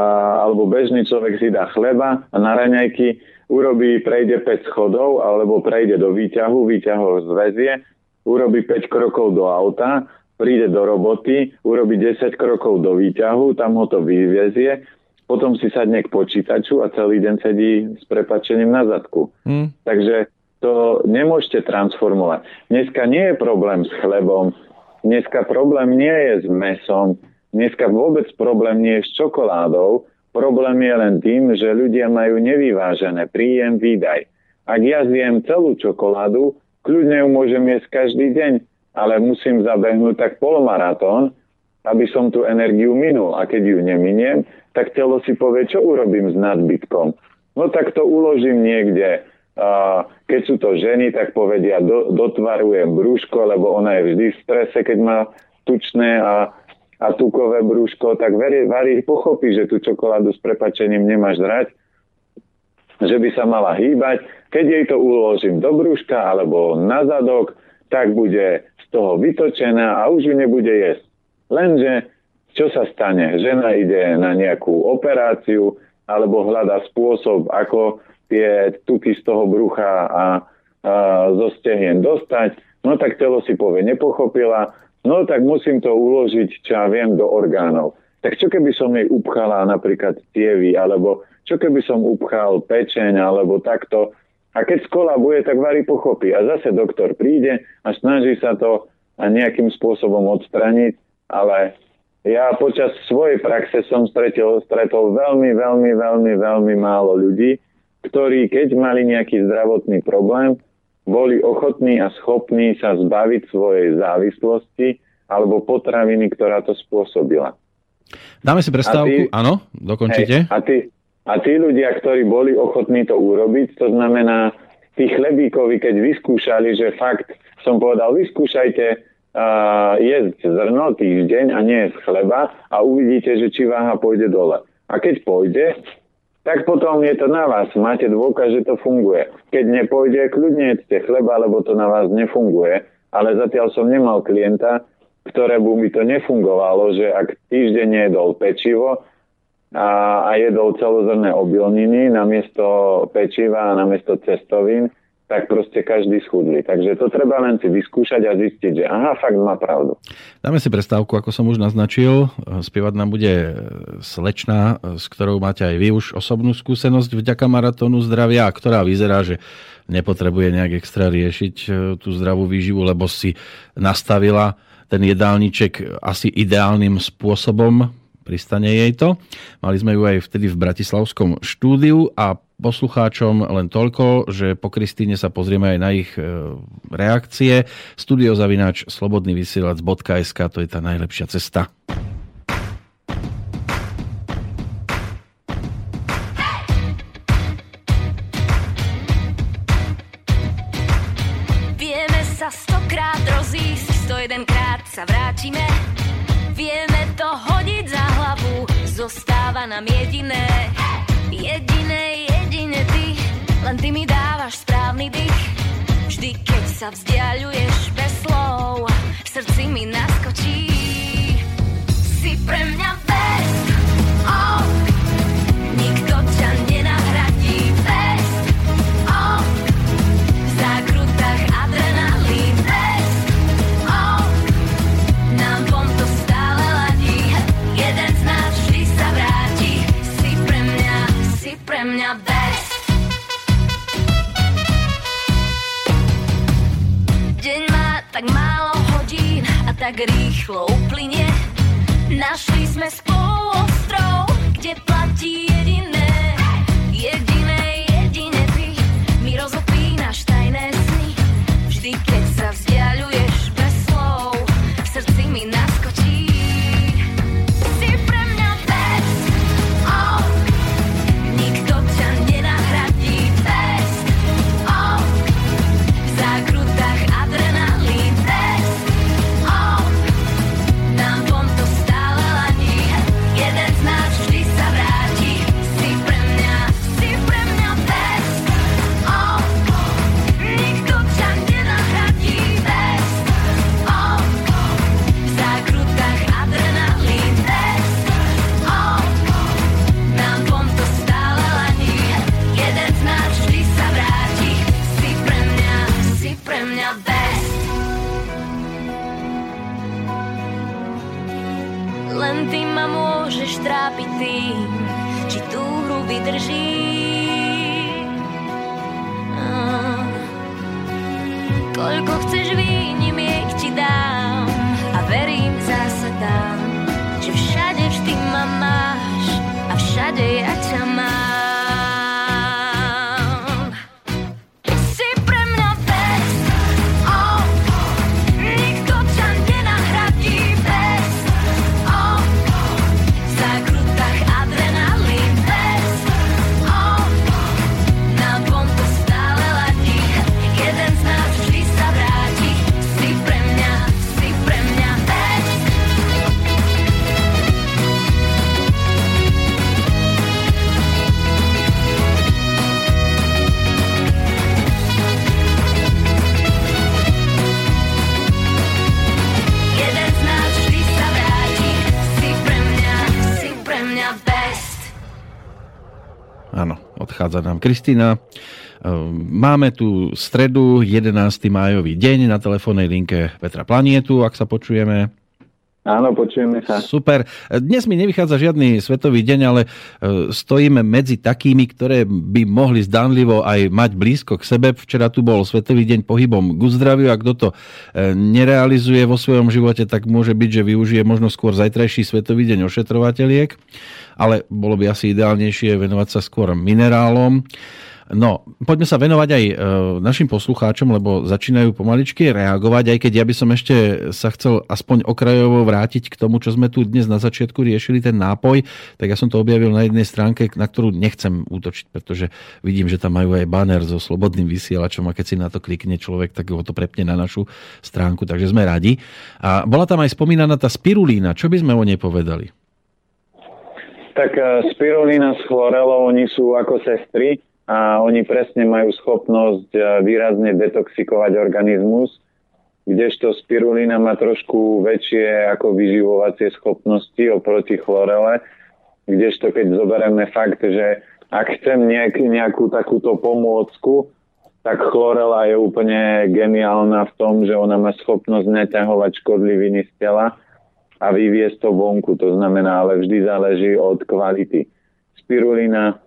alebo bežný človek si dá chleba a na raňajky urobí, prejde 5 schodov, alebo prejde do výťahu, výťah ho zväzie, urobí 5 krokov do auta, príde do roboty, urobí 10 krokov do výťahu, tam ho to vyvezie, potom si sadne k počítaču a celý deň sedí s prepačením na zadku. Mm. Takže to nemôžete transformovať. Dneska nie je problém s chlebom, dneska problém nie je s mesom, dneska vôbec problém nie je s čokoládou, problém je len tým, že ľudia majú nevyvážené príjem, výdaj. Ak ja zjem celú čokoládu, kľudne ju môžem jesť každý deň, ale musím zabehnúť tak polmaratón, aby som tú energiu minul. A keď ju neminiem, tak telo si povie, čo urobím s nadbytkom. No tak to uložím niekde keď sú to ženy, tak povedia, do, dotvarujem brúško, lebo ona je vždy v strese, keď má tučné a, a tukové brúško, tak varí pochopí, že tú čokoládu s prepačením nemáš drať, že by sa mala hýbať. Keď jej to uložím do brúška alebo na zadok, tak bude z toho vytočená a už ju nebude jesť. Lenže čo sa stane? Žena ide na nejakú operáciu alebo hľada spôsob, ako tie tuky z toho brucha a, a zo stehien dostať, no tak telo si povie, nepochopila, no tak musím to uložiť, čo ja viem, do orgánov. Tak čo keby som jej upchala napríklad tievy, alebo čo keby som upchal pečeň, alebo takto. A keď skolabuje, tak Vary pochopí. A zase doktor príde a snaží sa to nejakým spôsobom odstraniť, ale ja počas svojej praxe som stretol, stretol veľmi, veľmi, veľmi, veľmi málo ľudí, ktorí, keď mali nejaký zdravotný problém, boli ochotní a schopní sa zbaviť svojej závislosti alebo potraviny, ktorá to spôsobila. Dáme si prestávku, áno, dokončite. Hej, a, tí, a tí ľudia, ktorí boli ochotní to urobiť, to znamená, tí chlebíkovi, keď vyskúšali, že fakt som povedal, vyskúšajte uh, jesť zrno týždeň a nie jesť chleba a uvidíte, že či váha pôjde dole. A keď pôjde, tak potom je to na vás. Máte dôkaz, že to funguje. Keď nepôjde, kľudne jedzte chleba, lebo to na vás nefunguje. Ale zatiaľ som nemal klienta, ktorému by to nefungovalo, že ak týždeň jedol pečivo a, a jedol celozrné obilniny namiesto pečiva a namiesto cestovín, tak proste každý schudli. Takže to treba len si vyskúšať a zistiť, že aha, fakt má pravdu. Dáme si prestávku, ako som už naznačil. Spievať nám bude slečna, s ktorou máte aj vy už osobnú skúsenosť vďaka maratónu zdravia, ktorá vyzerá, že nepotrebuje nejak extra riešiť e, tú zdravú výživu, lebo si nastavila ten jedálniček asi ideálnym spôsobom pristane jej to. Mali sme ju aj vtedy v Bratislavskom štúdiu a poslucháčom len toľko, že po Kristýne sa pozrieme aj na ich e, reakcie. Studiozavináč slobodný vysielač.sk to je tá najlepšia cesta. Nám jediné. Jediné, jedine ty. Len ty mi dávaš správny dých Vždy, keď sa vzdialuješ bez slov srdci mi naskočí. Si pre mňa tak rýchlo uplynie. Našli sme spolu ostrov, kde platí odchádza nám Kristýna. Ehm, Máme tu stredu, 11. májový deň na telefónnej linke Petra Planietu, ak sa počujeme. Áno, počujeme sa. Super. Dnes mi nevychádza žiadny svetový deň, ale e, stojíme medzi takými, ktoré by mohli zdanlivo aj mať blízko k sebe. Včera tu bol Svetový deň pohybom k zdraviu a kto to e, nerealizuje vo svojom živote, tak môže byť, že využije možno skôr zajtrajší Svetový deň ošetrovateľiek, ale bolo by asi ideálnejšie venovať sa skôr minerálom. No, poďme sa venovať aj e, našim poslucháčom, lebo začínajú pomaličky reagovať, aj keď ja by som ešte sa chcel aspoň okrajovo vrátiť k tomu, čo sme tu dnes na začiatku riešili, ten nápoj, tak ja som to objavil na jednej stránke, na ktorú nechcem útočiť, pretože vidím, že tam majú aj banner so slobodným vysielačom a keď si na to klikne človek, tak ho to prepne na našu stránku, takže sme radi. A bola tam aj spomínaná tá spirulína, čo by sme o nej povedali? Tak eh, spirulína s chlorelou, oni sú ako sestry a oni presne majú schopnosť eh, výrazne detoxikovať organizmus, kdežto spirulína má trošku väčšie ako vyživovacie schopnosti oproti chlorele, kdežto keď zoberieme fakt, že ak chcem nejak, nejakú takúto pomôcku, tak chlorela je úplne geniálna v tom, že ona má schopnosť neťahovať škodliviny z tela a vyviesť to vonku. To znamená, ale vždy záleží od kvality. Spirulina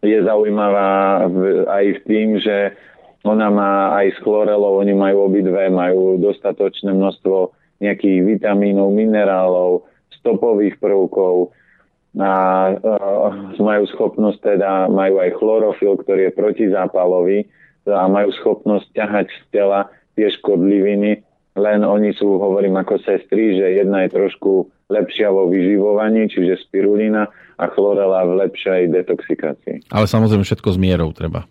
je zaujímavá aj v tým, že ona má aj s chlorelou, oni majú obidve, majú dostatočné množstvo nejakých vitamínov, minerálov, stopových prvkov, a, a majú schopnosť teda, majú aj chlorofil, ktorý je protizápalový a majú schopnosť ťahať z tela tie škodliviny, len oni sú, hovorím ako sestry, že jedna je trošku lepšia vo vyživovaní, čiže spirulina a chlorela v lepšej detoxikácii. Ale samozrejme všetko s mierou treba.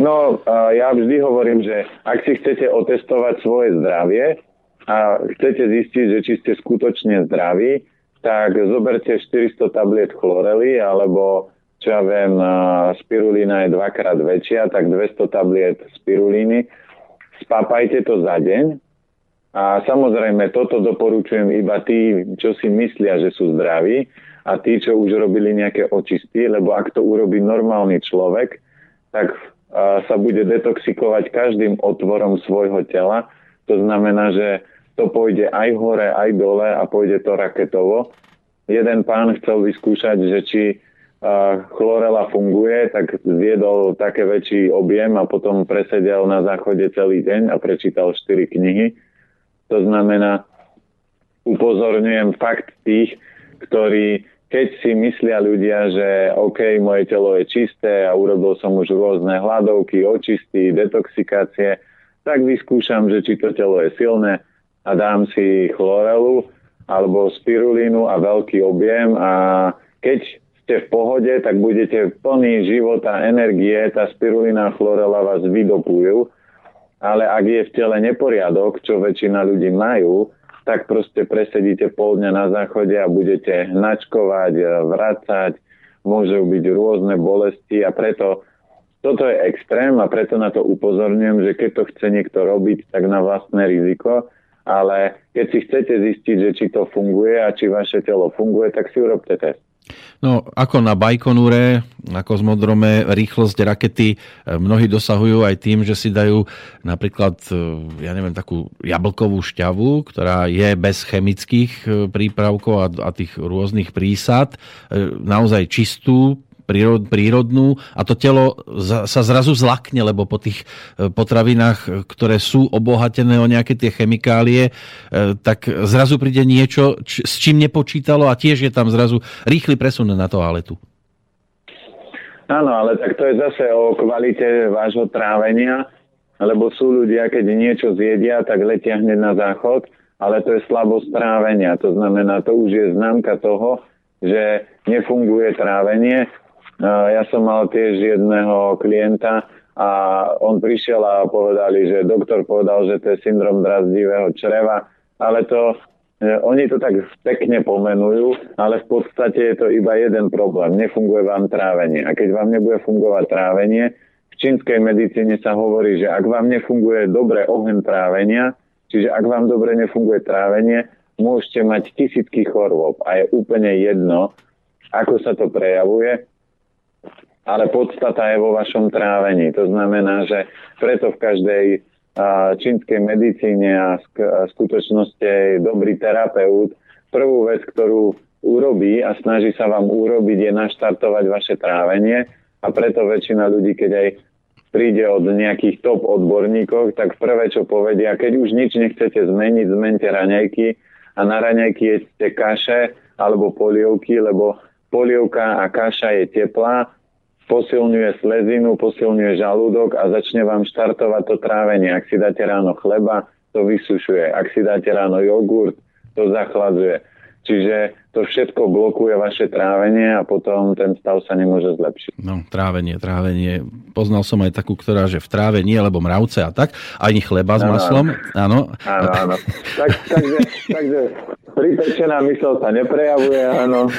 No, ja vždy hovorím, že ak si chcete otestovať svoje zdravie a chcete zistiť, že či ste skutočne zdraví, tak zoberte 400 tabliet chlorely alebo čo ja viem, spirulína je dvakrát väčšia, tak 200 tabliet spirulíny spápajte to za deň a samozrejme toto doporučujem iba tí, čo si myslia, že sú zdraví a tí, čo už robili nejaké očisty, lebo ak to urobí normálny človek, tak sa bude detoxikovať každým otvorom svojho tela. To znamená, že to pôjde aj hore, aj dole a pôjde to raketovo. Jeden pán chcel vyskúšať, že či chlorela funguje, tak zviedol také väčší objem a potom presedel na záchode celý deň a prečítal 4 knihy. To znamená, upozorňujem fakt tých, ktorí keď si myslia ľudia, že OK, moje telo je čisté a urobil som už rôzne hladovky, očisty, detoxikácie, tak vyskúšam, že či to telo je silné a dám si chlorelu alebo spirulínu a veľký objem a keď ste v pohode, tak budete plný života, energie, tá spirulina chlorela vás vydopujú. Ale ak je v tele neporiadok, čo väčšina ľudí majú, tak proste presedíte pol dňa na záchode a budete hnačkovať, vracať, môžu byť rôzne bolesti a preto toto je extrém a preto na to upozorňujem, že keď to chce niekto robiť, tak na vlastné riziko, ale keď si chcete zistiť, že či to funguje a či vaše telo funguje, tak si urobte test. No, ako na Bajkonúre, na kozmodrome, rýchlosť rakety e, mnohí dosahujú aj tým, že si dajú napríklad, e, ja neviem, takú jablkovú šťavu, ktorá je bez chemických e, prípravkov a, a tých rôznych prísad, naozaj čistú, prírod, prírodnú a to telo sa zrazu zlakne, lebo po tých e, potravinách, ktoré sú obohatené o nejaké tie chemikálie, e, tak zrazu príde niečo, s čím nepočítalo a tiež je tam zrazu rýchly presun na toaletu. Áno, ale tak to je zase o kvalite vášho trávenia, lebo sú ľudia, keď niečo zjedia, tak letia hneď na záchod, ale to je slabosť trávenia. To znamená, to už je známka toho, že nefunguje trávenie ja som mal tiež jedného klienta a on prišiel a povedali, že doktor povedal, že to je syndrom drazdivého čreva, ale to oni to tak pekne pomenujú, ale v podstate je to iba jeden problém. Nefunguje vám trávenie. A keď vám nebude fungovať trávenie, v čínskej medicíne sa hovorí, že ak vám nefunguje dobre oheň trávenia, čiže ak vám dobre nefunguje trávenie, môžete mať tisícky chorôb a je úplne jedno, ako sa to prejavuje, ale podstata je vo vašom trávení. To znamená, že preto v každej čínskej medicíne a skutočnosti je dobrý terapeut. Prvú vec, ktorú urobí a snaží sa vám urobiť, je naštartovať vaše trávenie a preto väčšina ľudí, keď aj príde od nejakých top odborníkov, tak prvé, čo povedia, keď už nič nechcete zmeniť, zmente raňajky a na raňajky jedzte kaše alebo polievky, lebo polievka a kaša je teplá posilňuje slezinu, posilňuje žalúdok a začne vám štartovať to trávenie. Ak si dáte ráno chleba, to vysušuje. Ak si dáte ráno jogurt, to zachladzuje. Čiže to všetko blokuje vaše trávenie a potom ten stav sa nemôže zlepšiť. No, trávenie, trávenie. Poznal som aj takú, ktorá, že v tráve nie, lebo mravce a tak, ani chleba s maslom. Áno, áno. áno. Tak, takže, takže pripečená mysl sa neprejavuje, áno.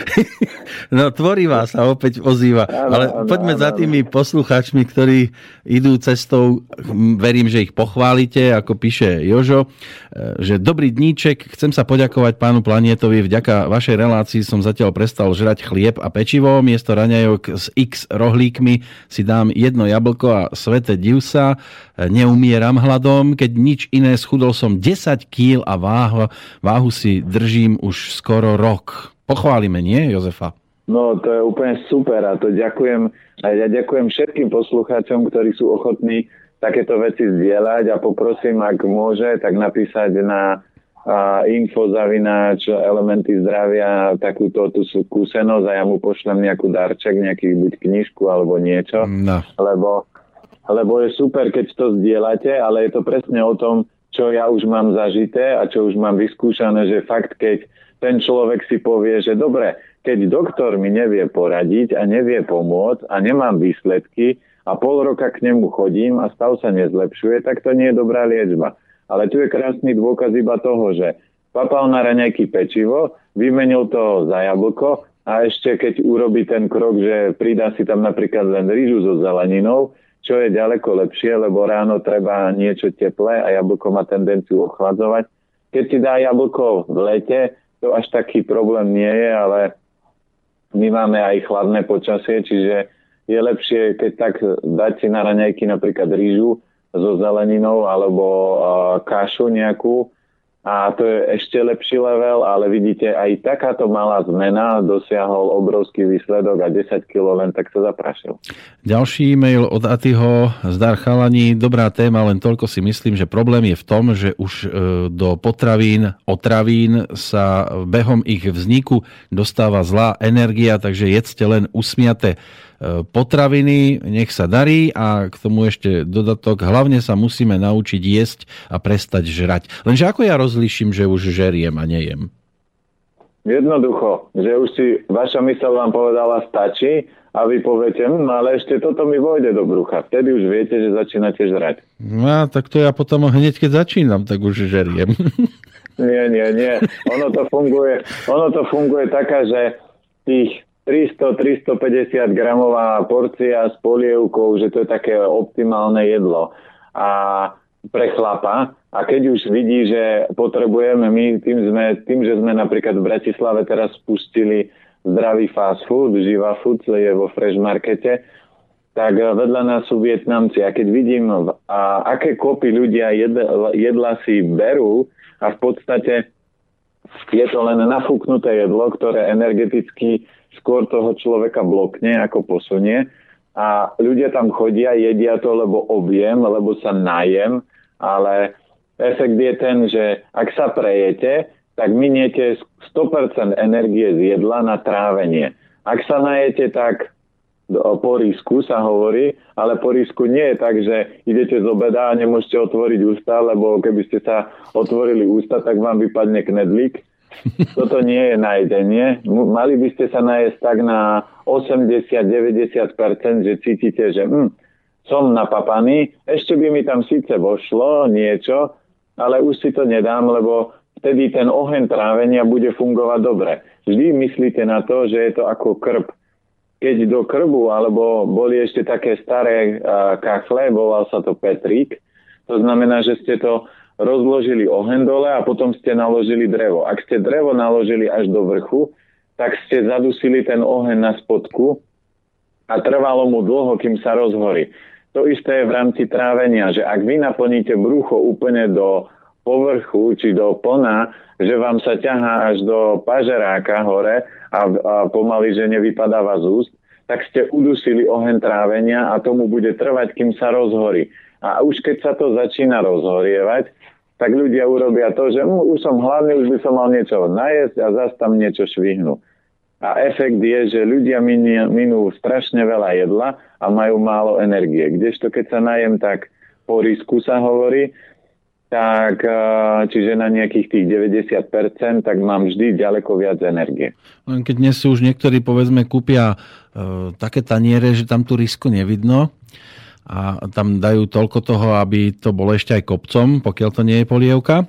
No, tvorivá sa opäť ozýva. Áno, Ale áno, poďme áno, za tými áno. poslucháčmi, ktorí idú cestou, verím, že ich pochválite, ako píše Jožo, e, že dobrý dníček, chcem sa poďakovať pánu Planietovi, vďaka vašej relácii som zatiaľ prestal žrať chlieb a pečivo. Miesto raňajok s x rohlíkmi si dám jedno jablko a svete divsa. Neumieram hladom. Keď nič iné, schudol som 10 kg a váhu, váhu si držím už skoro rok. Pochválime, nie, Jozefa? No, to je úplne super a to ďakujem. A ja ďakujem všetkým poslucháčom, ktorí sú ochotní takéto veci zdieľať a poprosím, ak môže, tak napísať na a info zavináč elementy zdravia takúto tú skúsenosť a ja mu pošlem nejakú darček, nejaký buď knižku alebo niečo, no. lebo, lebo je super, keď to zdieľate, ale je to presne o tom, čo ja už mám zažité a čo už mám vyskúšané, že fakt, keď ten človek si povie, že dobre, keď doktor mi nevie poradiť a nevie pomôcť a nemám výsledky a pol roka k nemu chodím a stav sa nezlepšuje, tak to nie je dobrá liečba. Ale tu je krásny dôkaz iba toho, že papal na raňajky pečivo, vymenil to za jablko a ešte keď urobí ten krok, že pridá si tam napríklad len rýžu so zeleninou, čo je ďaleko lepšie, lebo ráno treba niečo teplé a jablko má tendenciu ochladzovať. Keď si dá jablko v lete, to až taký problém nie je, ale my máme aj chladné počasie, čiže je lepšie, keď tak dať si na raňajky napríklad rýžu so zeleninou alebo kašu nejakú a to je ešte lepší level, ale vidíte, aj takáto malá zmena dosiahol obrovský výsledok a 10 kg len tak sa zaprašil. Ďalší e-mail od Atyho. Zdar chalani, dobrá téma, len toľko si myslím, že problém je v tom, že už e, do potravín, otravín sa behom ich vzniku dostáva zlá energia, takže jedzte len usmiate potraviny, nech sa darí a k tomu ešte dodatok, hlavne sa musíme naučiť jesť a prestať žrať. Lenže ako ja rozliším, že už žeriem a nejem? Jednoducho, že už si vaša mysel vám povedala stačí a vy poviete, hm, ale ešte toto mi vojde do brucha. Vtedy už viete, že začínate žrať. No, tak to ja potom hneď, keď začínam, tak už žeriem. Nie, nie, nie. Ono to funguje, ono to funguje taká, že tých 300-350 gramová porcia s polievkou, že to je také optimálne jedlo. A pre chlapa. A keď už vidí, že potrebujeme, my tým, sme, tým, že sme napríklad v Bratislave teraz spustili zdravý fast food, Živa Food, je vo Fresh Markete, tak vedľa nás sú Vietnamci. A keď vidím, a aké kopy ľudia jedla, jedla si berú a v podstate je to len nafúknuté jedlo, ktoré energeticky skôr toho človeka blokne, ako posunie. A ľudia tam chodia, jedia to, lebo objem, lebo sa najem, ale efekt je ten, že ak sa prejete, tak miniete 100% energie z jedla na trávenie. Ak sa najete, tak po risku sa hovorí, ale po risku nie je tak, že idete z obeda a nemôžete otvoriť ústa, lebo keby ste sa otvorili ústa, tak vám vypadne knedlík toto nie je najedenie. Mali by ste sa najesť tak na 80-90%, že cítite, že hm, som napapaný, ešte by mi tam síce vošlo niečo, ale už si to nedám, lebo vtedy ten oheň trávenia bude fungovať dobre. Vždy myslíte na to, že je to ako krb. Keď do krbu, alebo boli ešte také staré kachle, volal sa to Petrík, to znamená, že ste to rozložili oheň dole a potom ste naložili drevo. Ak ste drevo naložili až do vrchu, tak ste zadusili ten oheň na spodku a trvalo mu dlho, kým sa rozhorí. To isté je v rámci trávenia, že ak vy naplníte brucho úplne do povrchu či do plna, že vám sa ťahá až do pažeráka hore a, a pomaly, že nevypadáva z úst, tak ste udusili oheň trávenia a tomu bude trvať, kým sa rozhorí. A už keď sa to začína rozhorievať, tak ľudia urobia to, že hm, už som hladný, už by som mal niečo najesť a zase tam niečo švihnú. A efekt je, že ľudia minú, strašne veľa jedla a majú málo energie. Kdežto keď sa najem, tak po risku sa hovorí, tak čiže na nejakých tých 90%, tak mám vždy ďaleko viac energie. Len keď dnes už niektorí povedzme kúpia e, také taniere, že tam tú risku nevidno, a tam dajú toľko toho, aby to bolo ešte aj kopcom, pokiaľ to nie je polievka. E,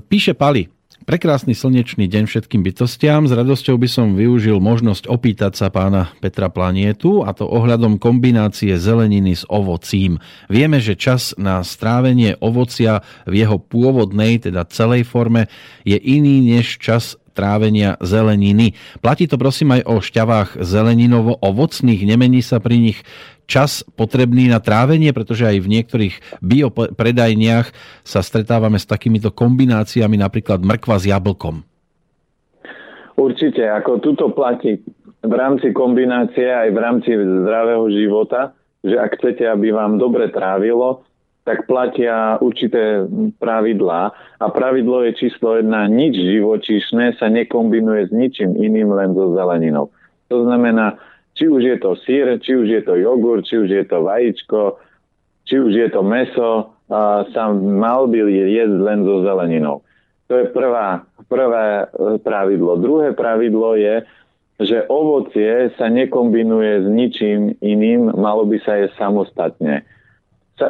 píše Pali, Prekrásny slnečný deň všetkým bytostiam. S radosťou by som využil možnosť opýtať sa pána Petra Planietu a to ohľadom kombinácie zeleniny s ovocím. Vieme, že čas na strávenie ovocia v jeho pôvodnej, teda celej forme, je iný než čas trávenia zeleniny. Platí to prosím aj o šťavách zeleninovo-ovocných, nemení sa pri nich čas potrebný na trávenie, pretože aj v niektorých biopredajniach sa stretávame s takýmito kombináciami, napríklad mrkva s jablkom. Určite, ako tuto platí v rámci kombinácie aj v rámci zdravého života, že ak chcete, aby vám dobre trávilo, tak platia určité pravidlá a pravidlo je číslo jedna, nič živočíšne sa nekombinuje s ničím iným, len so zeleninou. To znamená, či už je to sír, či už je to jogurt, či už je to vajíčko, či už je to meso, sa mal by jesť len so zeleninou. To je prvá, prvé e, pravidlo. Druhé pravidlo je, že ovocie sa nekombinuje s ničím iným, malo by sa jesť samostatne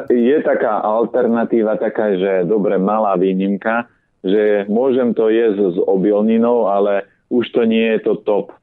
je taká alternatíva taká, že dobre, malá výnimka, že môžem to jesť s obilninou, ale už to nie je to top.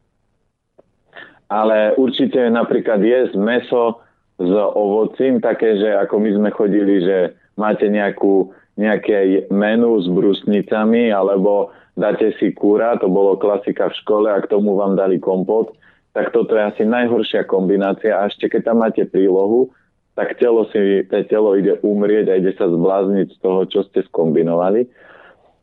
Ale určite napríklad jesť meso s ovocím, také, že ako my sme chodili, že máte nejakú, nejaké menu s brusnicami, alebo dáte si kúra, to bolo klasika v škole a k tomu vám dali kompot, tak toto je asi najhoršia kombinácia. A ešte keď tam máte prílohu, tak telo, si, to telo ide umrieť a ide sa zblázniť z toho, čo ste skombinovali.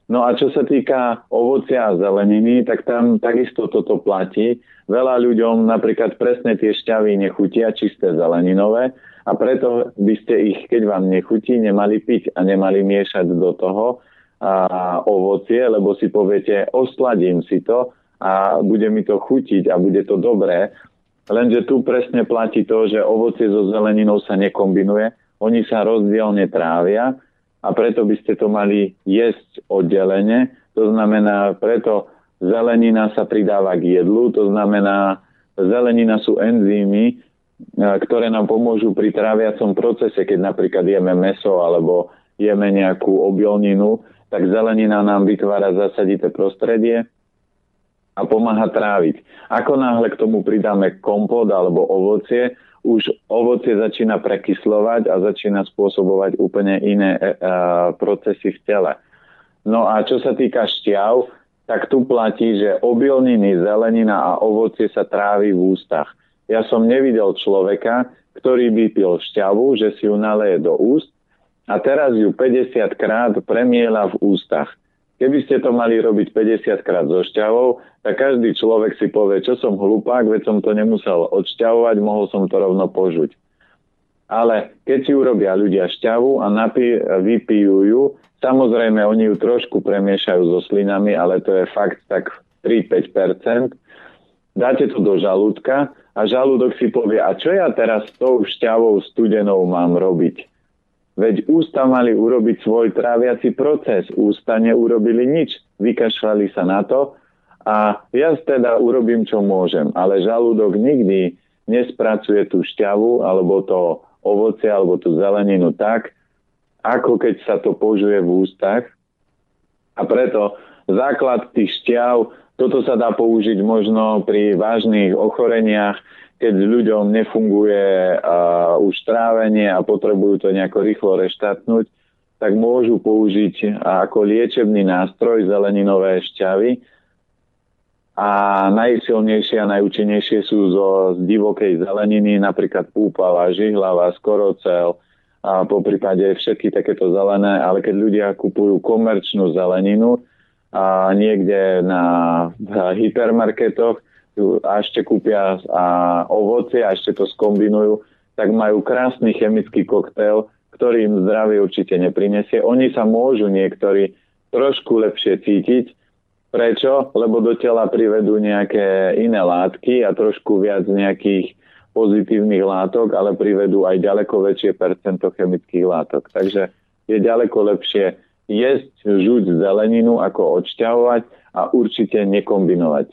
No a čo sa týka ovocia a zeleniny, tak tam takisto toto platí. Veľa ľuďom napríklad presne tie šťavy nechutia, čisté zeleninové, a preto by ste ich, keď vám nechutí, nemali piť a nemali miešať do toho a ovocie, lebo si poviete, osladím si to a bude mi to chutiť a bude to dobré, Lenže tu presne platí to, že ovocie so zeleninou sa nekombinuje, oni sa rozdielne trávia a preto by ste to mali jesť oddelenie. To znamená, preto zelenina sa pridáva k jedlu, to znamená, zelenina sú enzymy, ktoré nám pomôžu pri tráviacom procese, keď napríklad jeme meso alebo jeme nejakú obilninu, tak zelenina nám vytvára zasadité prostredie, a pomáha tráviť. Ako náhle k tomu pridáme kompot alebo ovocie, už ovocie začína prekyslovať a začína spôsobovať úplne iné e, e, procesy v tele. No a čo sa týka šťav, tak tu platí, že obilniny, zelenina a ovocie sa trávi v ústach. Ja som nevidel človeka, ktorý by pil šťavu, že si ju naleje do úst a teraz ju 50 krát premiela v ústach. Keby ste to mali robiť 50 krát so šťavou, tak každý človek si povie, čo som hlupák, veď som to nemusel odšťavovať, mohol som to rovno požuť. Ale keď si urobia ľudia šťavu a napí, vypijú ju, samozrejme oni ju trošku premiešajú so slinami, ale to je fakt tak 3-5%. Dáte to do žalúdka a žalúdok si povie, a čo ja teraz s tou šťavou studenou mám robiť? Veď ústa mali urobiť svoj tráviaci proces. Ústa neurobili nič. Vykašľali sa na to a ja teda urobím, čo môžem. Ale žalúdok nikdy nespracuje tú šťavu alebo to ovoce alebo tú zeleninu tak, ako keď sa to požuje v ústach. A preto základ tých šťav, toto sa dá použiť možno pri vážnych ochoreniach, keď ľuďom nefunguje uh, už trávenie a potrebujú to nejako rýchlo reštartnúť, tak môžu použiť ako liečebný nástroj zeleninové šťavy. A najsilnejšie a najúčinnejšie sú zo z divokej zeleniny, napríklad púpava, žihlava, skorocel, a po prípade všetky takéto zelené, ale keď ľudia kupujú komerčnú zeleninu niekde na hypermarketoch, a ešte kúpia a ovocie a ešte to skombinujú, tak majú krásny chemický koktail, ktorý im zdravie určite neprinesie. Oni sa môžu niektorí trošku lepšie cítiť. Prečo? Lebo do tela privedú nejaké iné látky a trošku viac nejakých pozitívnych látok, ale privedú aj ďaleko väčšie percento chemických látok. Takže je ďaleko lepšie jesť, žuť zeleninu, ako odšťavovať a určite nekombinovať.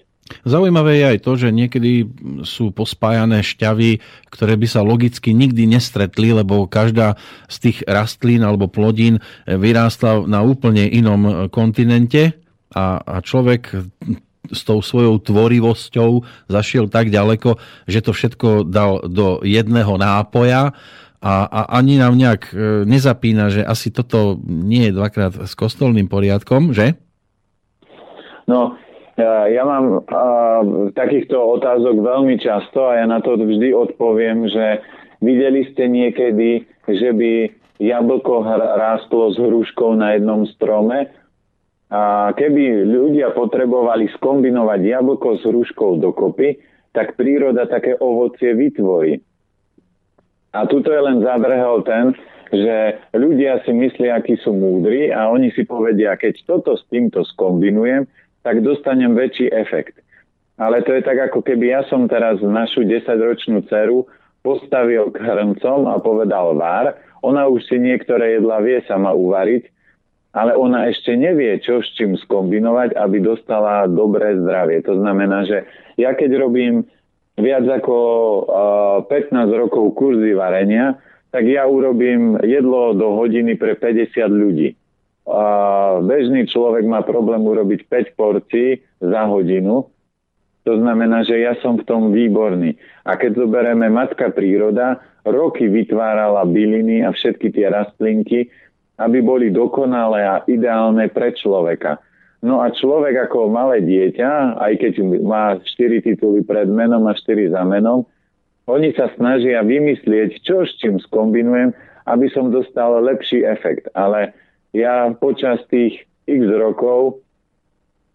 Zaujímavé je aj to, že niekedy sú pospájané šťavy, ktoré by sa logicky nikdy nestretli, lebo každá z tých rastlín alebo plodín vyrástla na úplne inom kontinente a, a človek s tou svojou tvorivosťou zašiel tak ďaleko, že to všetko dal do jedného nápoja a, a ani nám nejak e, nezapína, že asi toto nie je dvakrát s kostolným poriadkom, že? No, ja mám uh, takýchto otázok veľmi často a ja na to vždy odpoviem, že videli ste niekedy, že by jablko rástlo s hruškou na jednom strome a keby ľudia potrebovali skombinovať jablko s hruškou dokopy, tak príroda také ovocie vytvorí. A tuto je len zadrhel ten, že ľudia si myslia, akí sú múdri a oni si povedia, keď toto s týmto skombinujem, tak dostanem väčší efekt. Ale to je tak, ako keby ja som teraz našu 10-ročnú dceru postavil k hrncom a povedal vár. Ona už si niektoré jedla vie sama uvariť, ale ona ešte nevie, čo s čím skombinovať, aby dostala dobré zdravie. To znamená, že ja keď robím viac ako 15 rokov kurzy varenia, tak ja urobím jedlo do hodiny pre 50 ľudí. A bežný človek má problém urobiť 5 porcií za hodinu. To znamená, že ja som v tom výborný. A keď zoberieme matka príroda, roky vytvárala byliny a všetky tie rastlinky, aby boli dokonalé a ideálne pre človeka. No a človek ako malé dieťa, aj keď má 4 tituly pred menom a 4 za menom, oni sa snažia vymyslieť, čo s čím skombinujem, aby som dostal lepší efekt. Ale ja počas tých x rokov,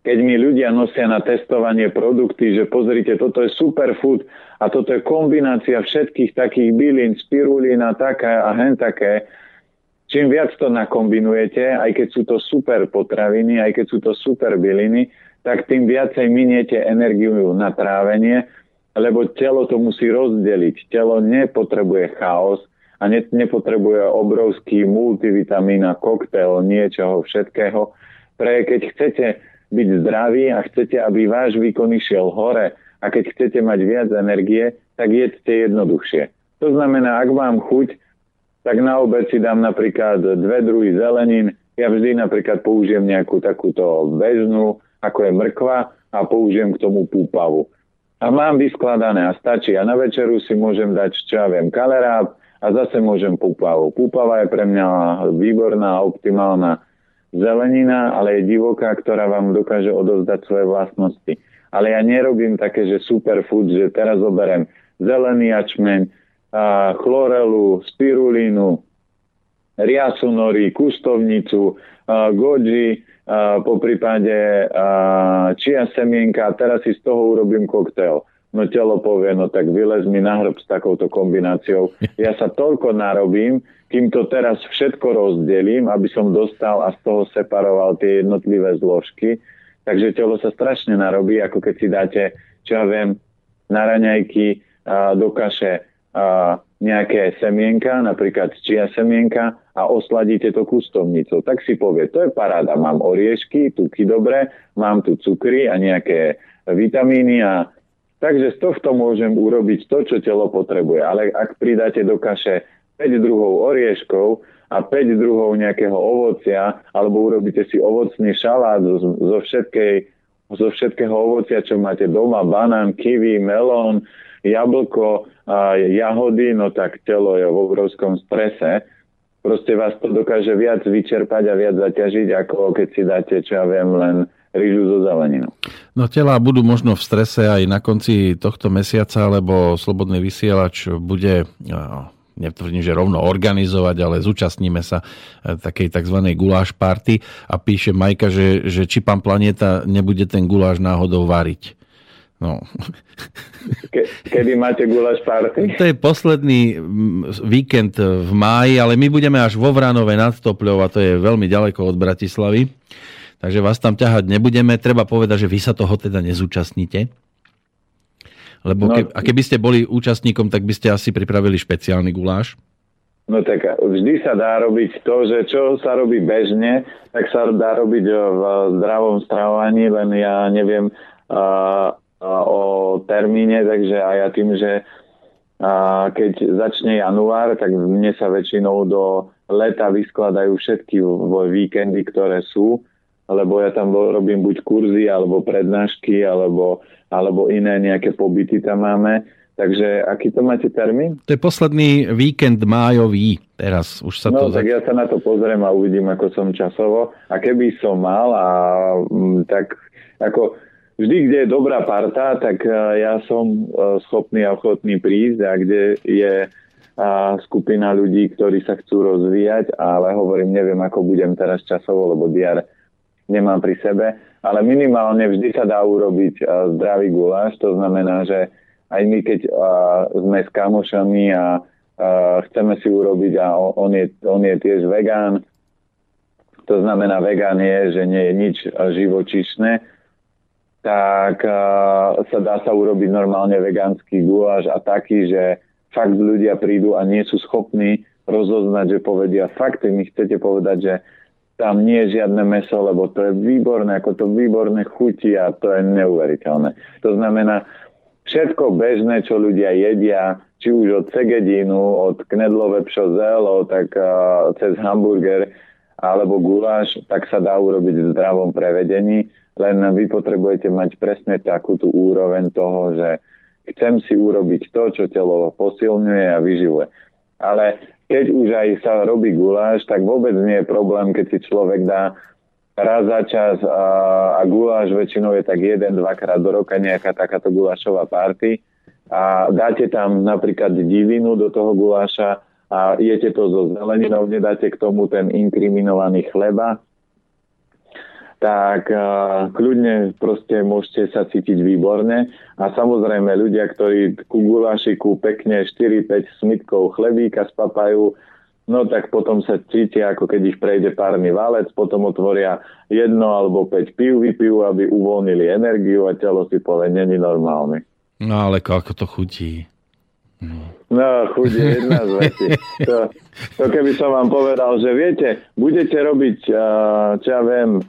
keď mi ľudia nosia na testovanie produkty, že pozrite, toto je superfood a toto je kombinácia všetkých takých bylín, spirulína, také a hen také, čím viac to nakombinujete, aj keď sú to super potraviny, aj keď sú to super byliny, tak tým viacej miniete energiu na trávenie lebo telo to musí rozdeliť. Telo nepotrebuje chaos a ne, nepotrebuje obrovský multivitamín a koktail niečoho všetkého. Pre keď chcete byť zdraví a chcete, aby váš výkon išiel hore a keď chcete mať viac energie, tak jedzte jednoduchšie. To znamená, ak mám chuť, tak na obed si dám napríklad dve druhy zelenín. Ja vždy napríklad použijem nejakú takúto bežnú, ako je mrkva a použijem k tomu púpavu a mám vyskladané a stačí. A na večeru si môžem dať, čo ja viem, kaleráb a zase môžem púpavu. Púpava je pre mňa výborná, optimálna zelenina, ale je divoká, ktorá vám dokáže odovzdať svoje vlastnosti. Ale ja nerobím také, že superfood, že teraz zoberiem zelený ačmeň, a chlorelu, spirulínu, riasunori, kustovnicu, goji, po prípade čia semienka a teraz si z toho urobím koktail. No telo povie, no tak vylez mi na hrb s takouto kombináciou. Ja sa toľko narobím, kým to teraz všetko rozdelím, aby som dostal a z toho separoval tie jednotlivé zložky. Takže telo sa strašne narobí, ako keď si dáte, čo ja viem, na raňajky do kaše nejaké semienka, napríklad čia semienka a osladíte to kustovnicou. Tak si povie, to je paráda, mám oriešky, tuky dobre, mám tu cukry a nejaké vitamíny a takže z tohto môžem urobiť to, čo telo potrebuje. Ale ak pridáte do kaše 5 druhov orieškov a 5 druhov nejakého ovocia, alebo urobíte si ovocný šalát zo, zo, všetkej, zo všetkého ovocia, čo máte doma, banán, kiwi, melón, jablko, a jahody, no tak telo je v obrovskom strese. Proste vás to dokáže viac vyčerpať a viac zaťažiť, ako keď si dáte, čo ja viem, len rýžu zo zeleninou. No tela budú možno v strese aj na konci tohto mesiaca, lebo Slobodný vysielač bude netvrdím, že rovno organizovať, ale zúčastníme sa e, takej tzv. guláš party a píše Majka, že, že či pán Planeta nebude ten guláš náhodou variť. No. Ke, kedy máte gulaš party? To je posledný víkend v máji, ale my budeme až vo Vranove nad Topľou a to je veľmi ďaleko od Bratislavy. Takže vás tam ťahať nebudeme. Treba povedať, že vy sa toho teda nezúčastníte. Lebo no, a keby ste boli účastníkom, tak by ste asi pripravili špeciálny guláš. No tak vždy sa dá robiť to, že čo sa robí bežne, tak sa dá robiť v zdravom stravovaní, len ja neviem, o termíne, takže aj ja tým, že a keď začne január, tak mne sa väčšinou do leta vyskladajú všetky víkendy, ktoré sú, lebo ja tam robím buď kurzy, alebo prednášky, alebo, alebo iné nejaké pobyty tam máme. Takže aký to máte termín? To je posledný víkend májový. Teraz už sa no, to... tak ja sa na to pozriem a uvidím, ako som časovo. A keby som mal, a, tak ako vždy, kde je dobrá parta, tak e, ja som e, schopný a ochotný prísť a kde je skupina ľudí, ktorí sa chcú rozvíjať, ale hovorím, neviem, ako budem teraz časovo, lebo diar nemám pri sebe, ale minimálne vždy sa dá urobiť zdravý guláš, to znamená, že aj my, keď sme s kamošami a chceme si urobiť a on je, on je tiež vegán. To znamená, vegán je, že nie je nič živočišné, tak uh, sa dá sa urobiť normálne vegánsky guláš a taký, že fakt ľudia prídu a nie sú schopní rozoznať, že povedia, fakt mi chcete povedať, že tam nie je žiadne meso, lebo to je výborné, ako to výborné chutí a to je neuveriteľné. To znamená, všetko bežné, čo ľudia jedia, či už od segedínu, od knedlové pšozelo, tak uh, cez hamburger alebo guláš, tak sa dá urobiť v zdravom prevedení, len vy potrebujete mať presne takú tú úroveň toho, že chcem si urobiť to, čo telo posilňuje a vyživuje. Ale keď už aj sa robí guláš, tak vôbec nie je problém, keď si človek dá raz za čas a, a guláš väčšinou je tak jeden, dvakrát do roka nejaká takáto gulášová party a dáte tam napríklad divinu do toho guláša a jete to so zeleninou, nedáte k tomu ten inkriminovaný chleba, tak uh, kľudne proste môžete sa cítiť výborne. A samozrejme ľudia, ktorí ku gulášiku pekne 4-5 smitkov chlebíka spapajú, no tak potom sa cítia, ako keď ich prejde párny válec, potom otvoria jedno alebo 5 pív, vypijú, aby uvoľnili energiu a telo si povie, není normálny. No ale ako to chutí. No, no chuť je jedna z vecí. To, to keby som vám povedal, že viete, budete robiť, uh, čo ja viem,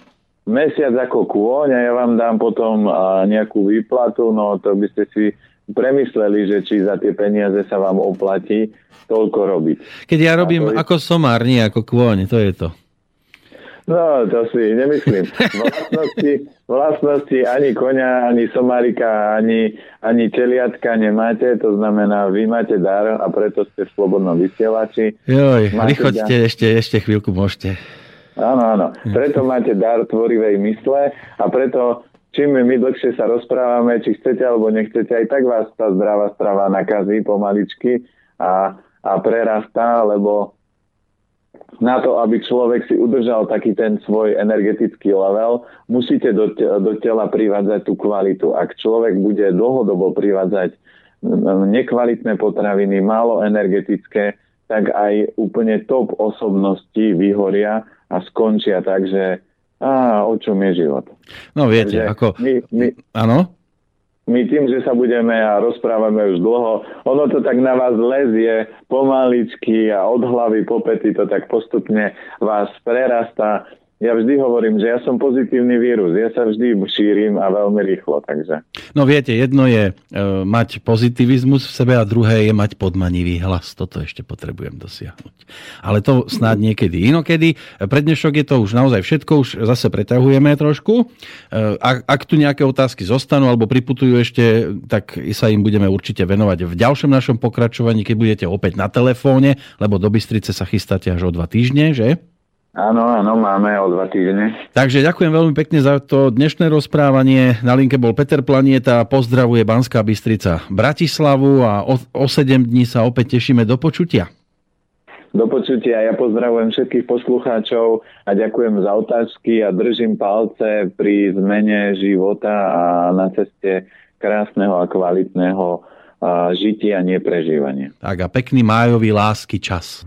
mesiac ako kôň a ja vám dám potom nejakú výplatu, no to by ste si premysleli, že či za tie peniaze sa vám oplatí toľko robiť. Keď ja robím ako, ako somár, nie ako kôň, to je to. No, to si nemyslím. Vlastnosti, vlastnosti ani konia, ani somárika, ani, ani teliatka nemáte, to znamená, vy máte dar a preto ste v slobodnom vysielači. Joj, rýchoďte, ešte, ešte chvíľku môžete. Áno, áno. Preto máte dar tvorivej mysle a preto čím my dlhšie sa rozprávame, či chcete alebo nechcete, aj tak vás tá zdravá strava nakazí pomaličky a, a prerastá, lebo na to, aby človek si udržal taký ten svoj energetický level, musíte do, do tela privádzať tú kvalitu. Ak človek bude dlhodobo privádzať nekvalitné potraviny, málo energetické, tak aj úplne top osobnosti vyhoria a skončia tak, že a o čom je život. No viete, Takže ako... My, my, áno? My tým, že sa budeme a rozprávame už dlho, ono to tak na vás lezie pomaličky a od hlavy po pety to tak postupne vás prerastá ja vždy hovorím, že ja som pozitívny vírus. Ja sa vždy šírim a veľmi rýchlo. Takže. No viete, jedno je e, mať pozitivizmus v sebe a druhé je mať podmanivý hlas. Toto ešte potrebujem dosiahnuť. Ale to snáď niekedy inokedy. Pre dnešok je to už naozaj všetko. Už zase preťahujeme trošku. E, ak, ak tu nejaké otázky zostanú alebo priputujú ešte, tak sa im budeme určite venovať v ďalšom našom pokračovaní, keď budete opäť na telefóne, lebo do Bystrice sa chystáte až o dva týždne, že? Áno, áno, máme o dva týždne. Takže ďakujem veľmi pekne za to dnešné rozprávanie. Na linke bol Peter Planieta, pozdravuje Banská Bystrica Bratislavu a o, o 7 dní sa opäť tešíme do počutia. Do počutia. Ja pozdravujem všetkých poslucháčov a ďakujem za otázky a držím palce pri zmene života a na ceste krásneho a kvalitného žitia a neprežívania. Tak a pekný májový lásky čas.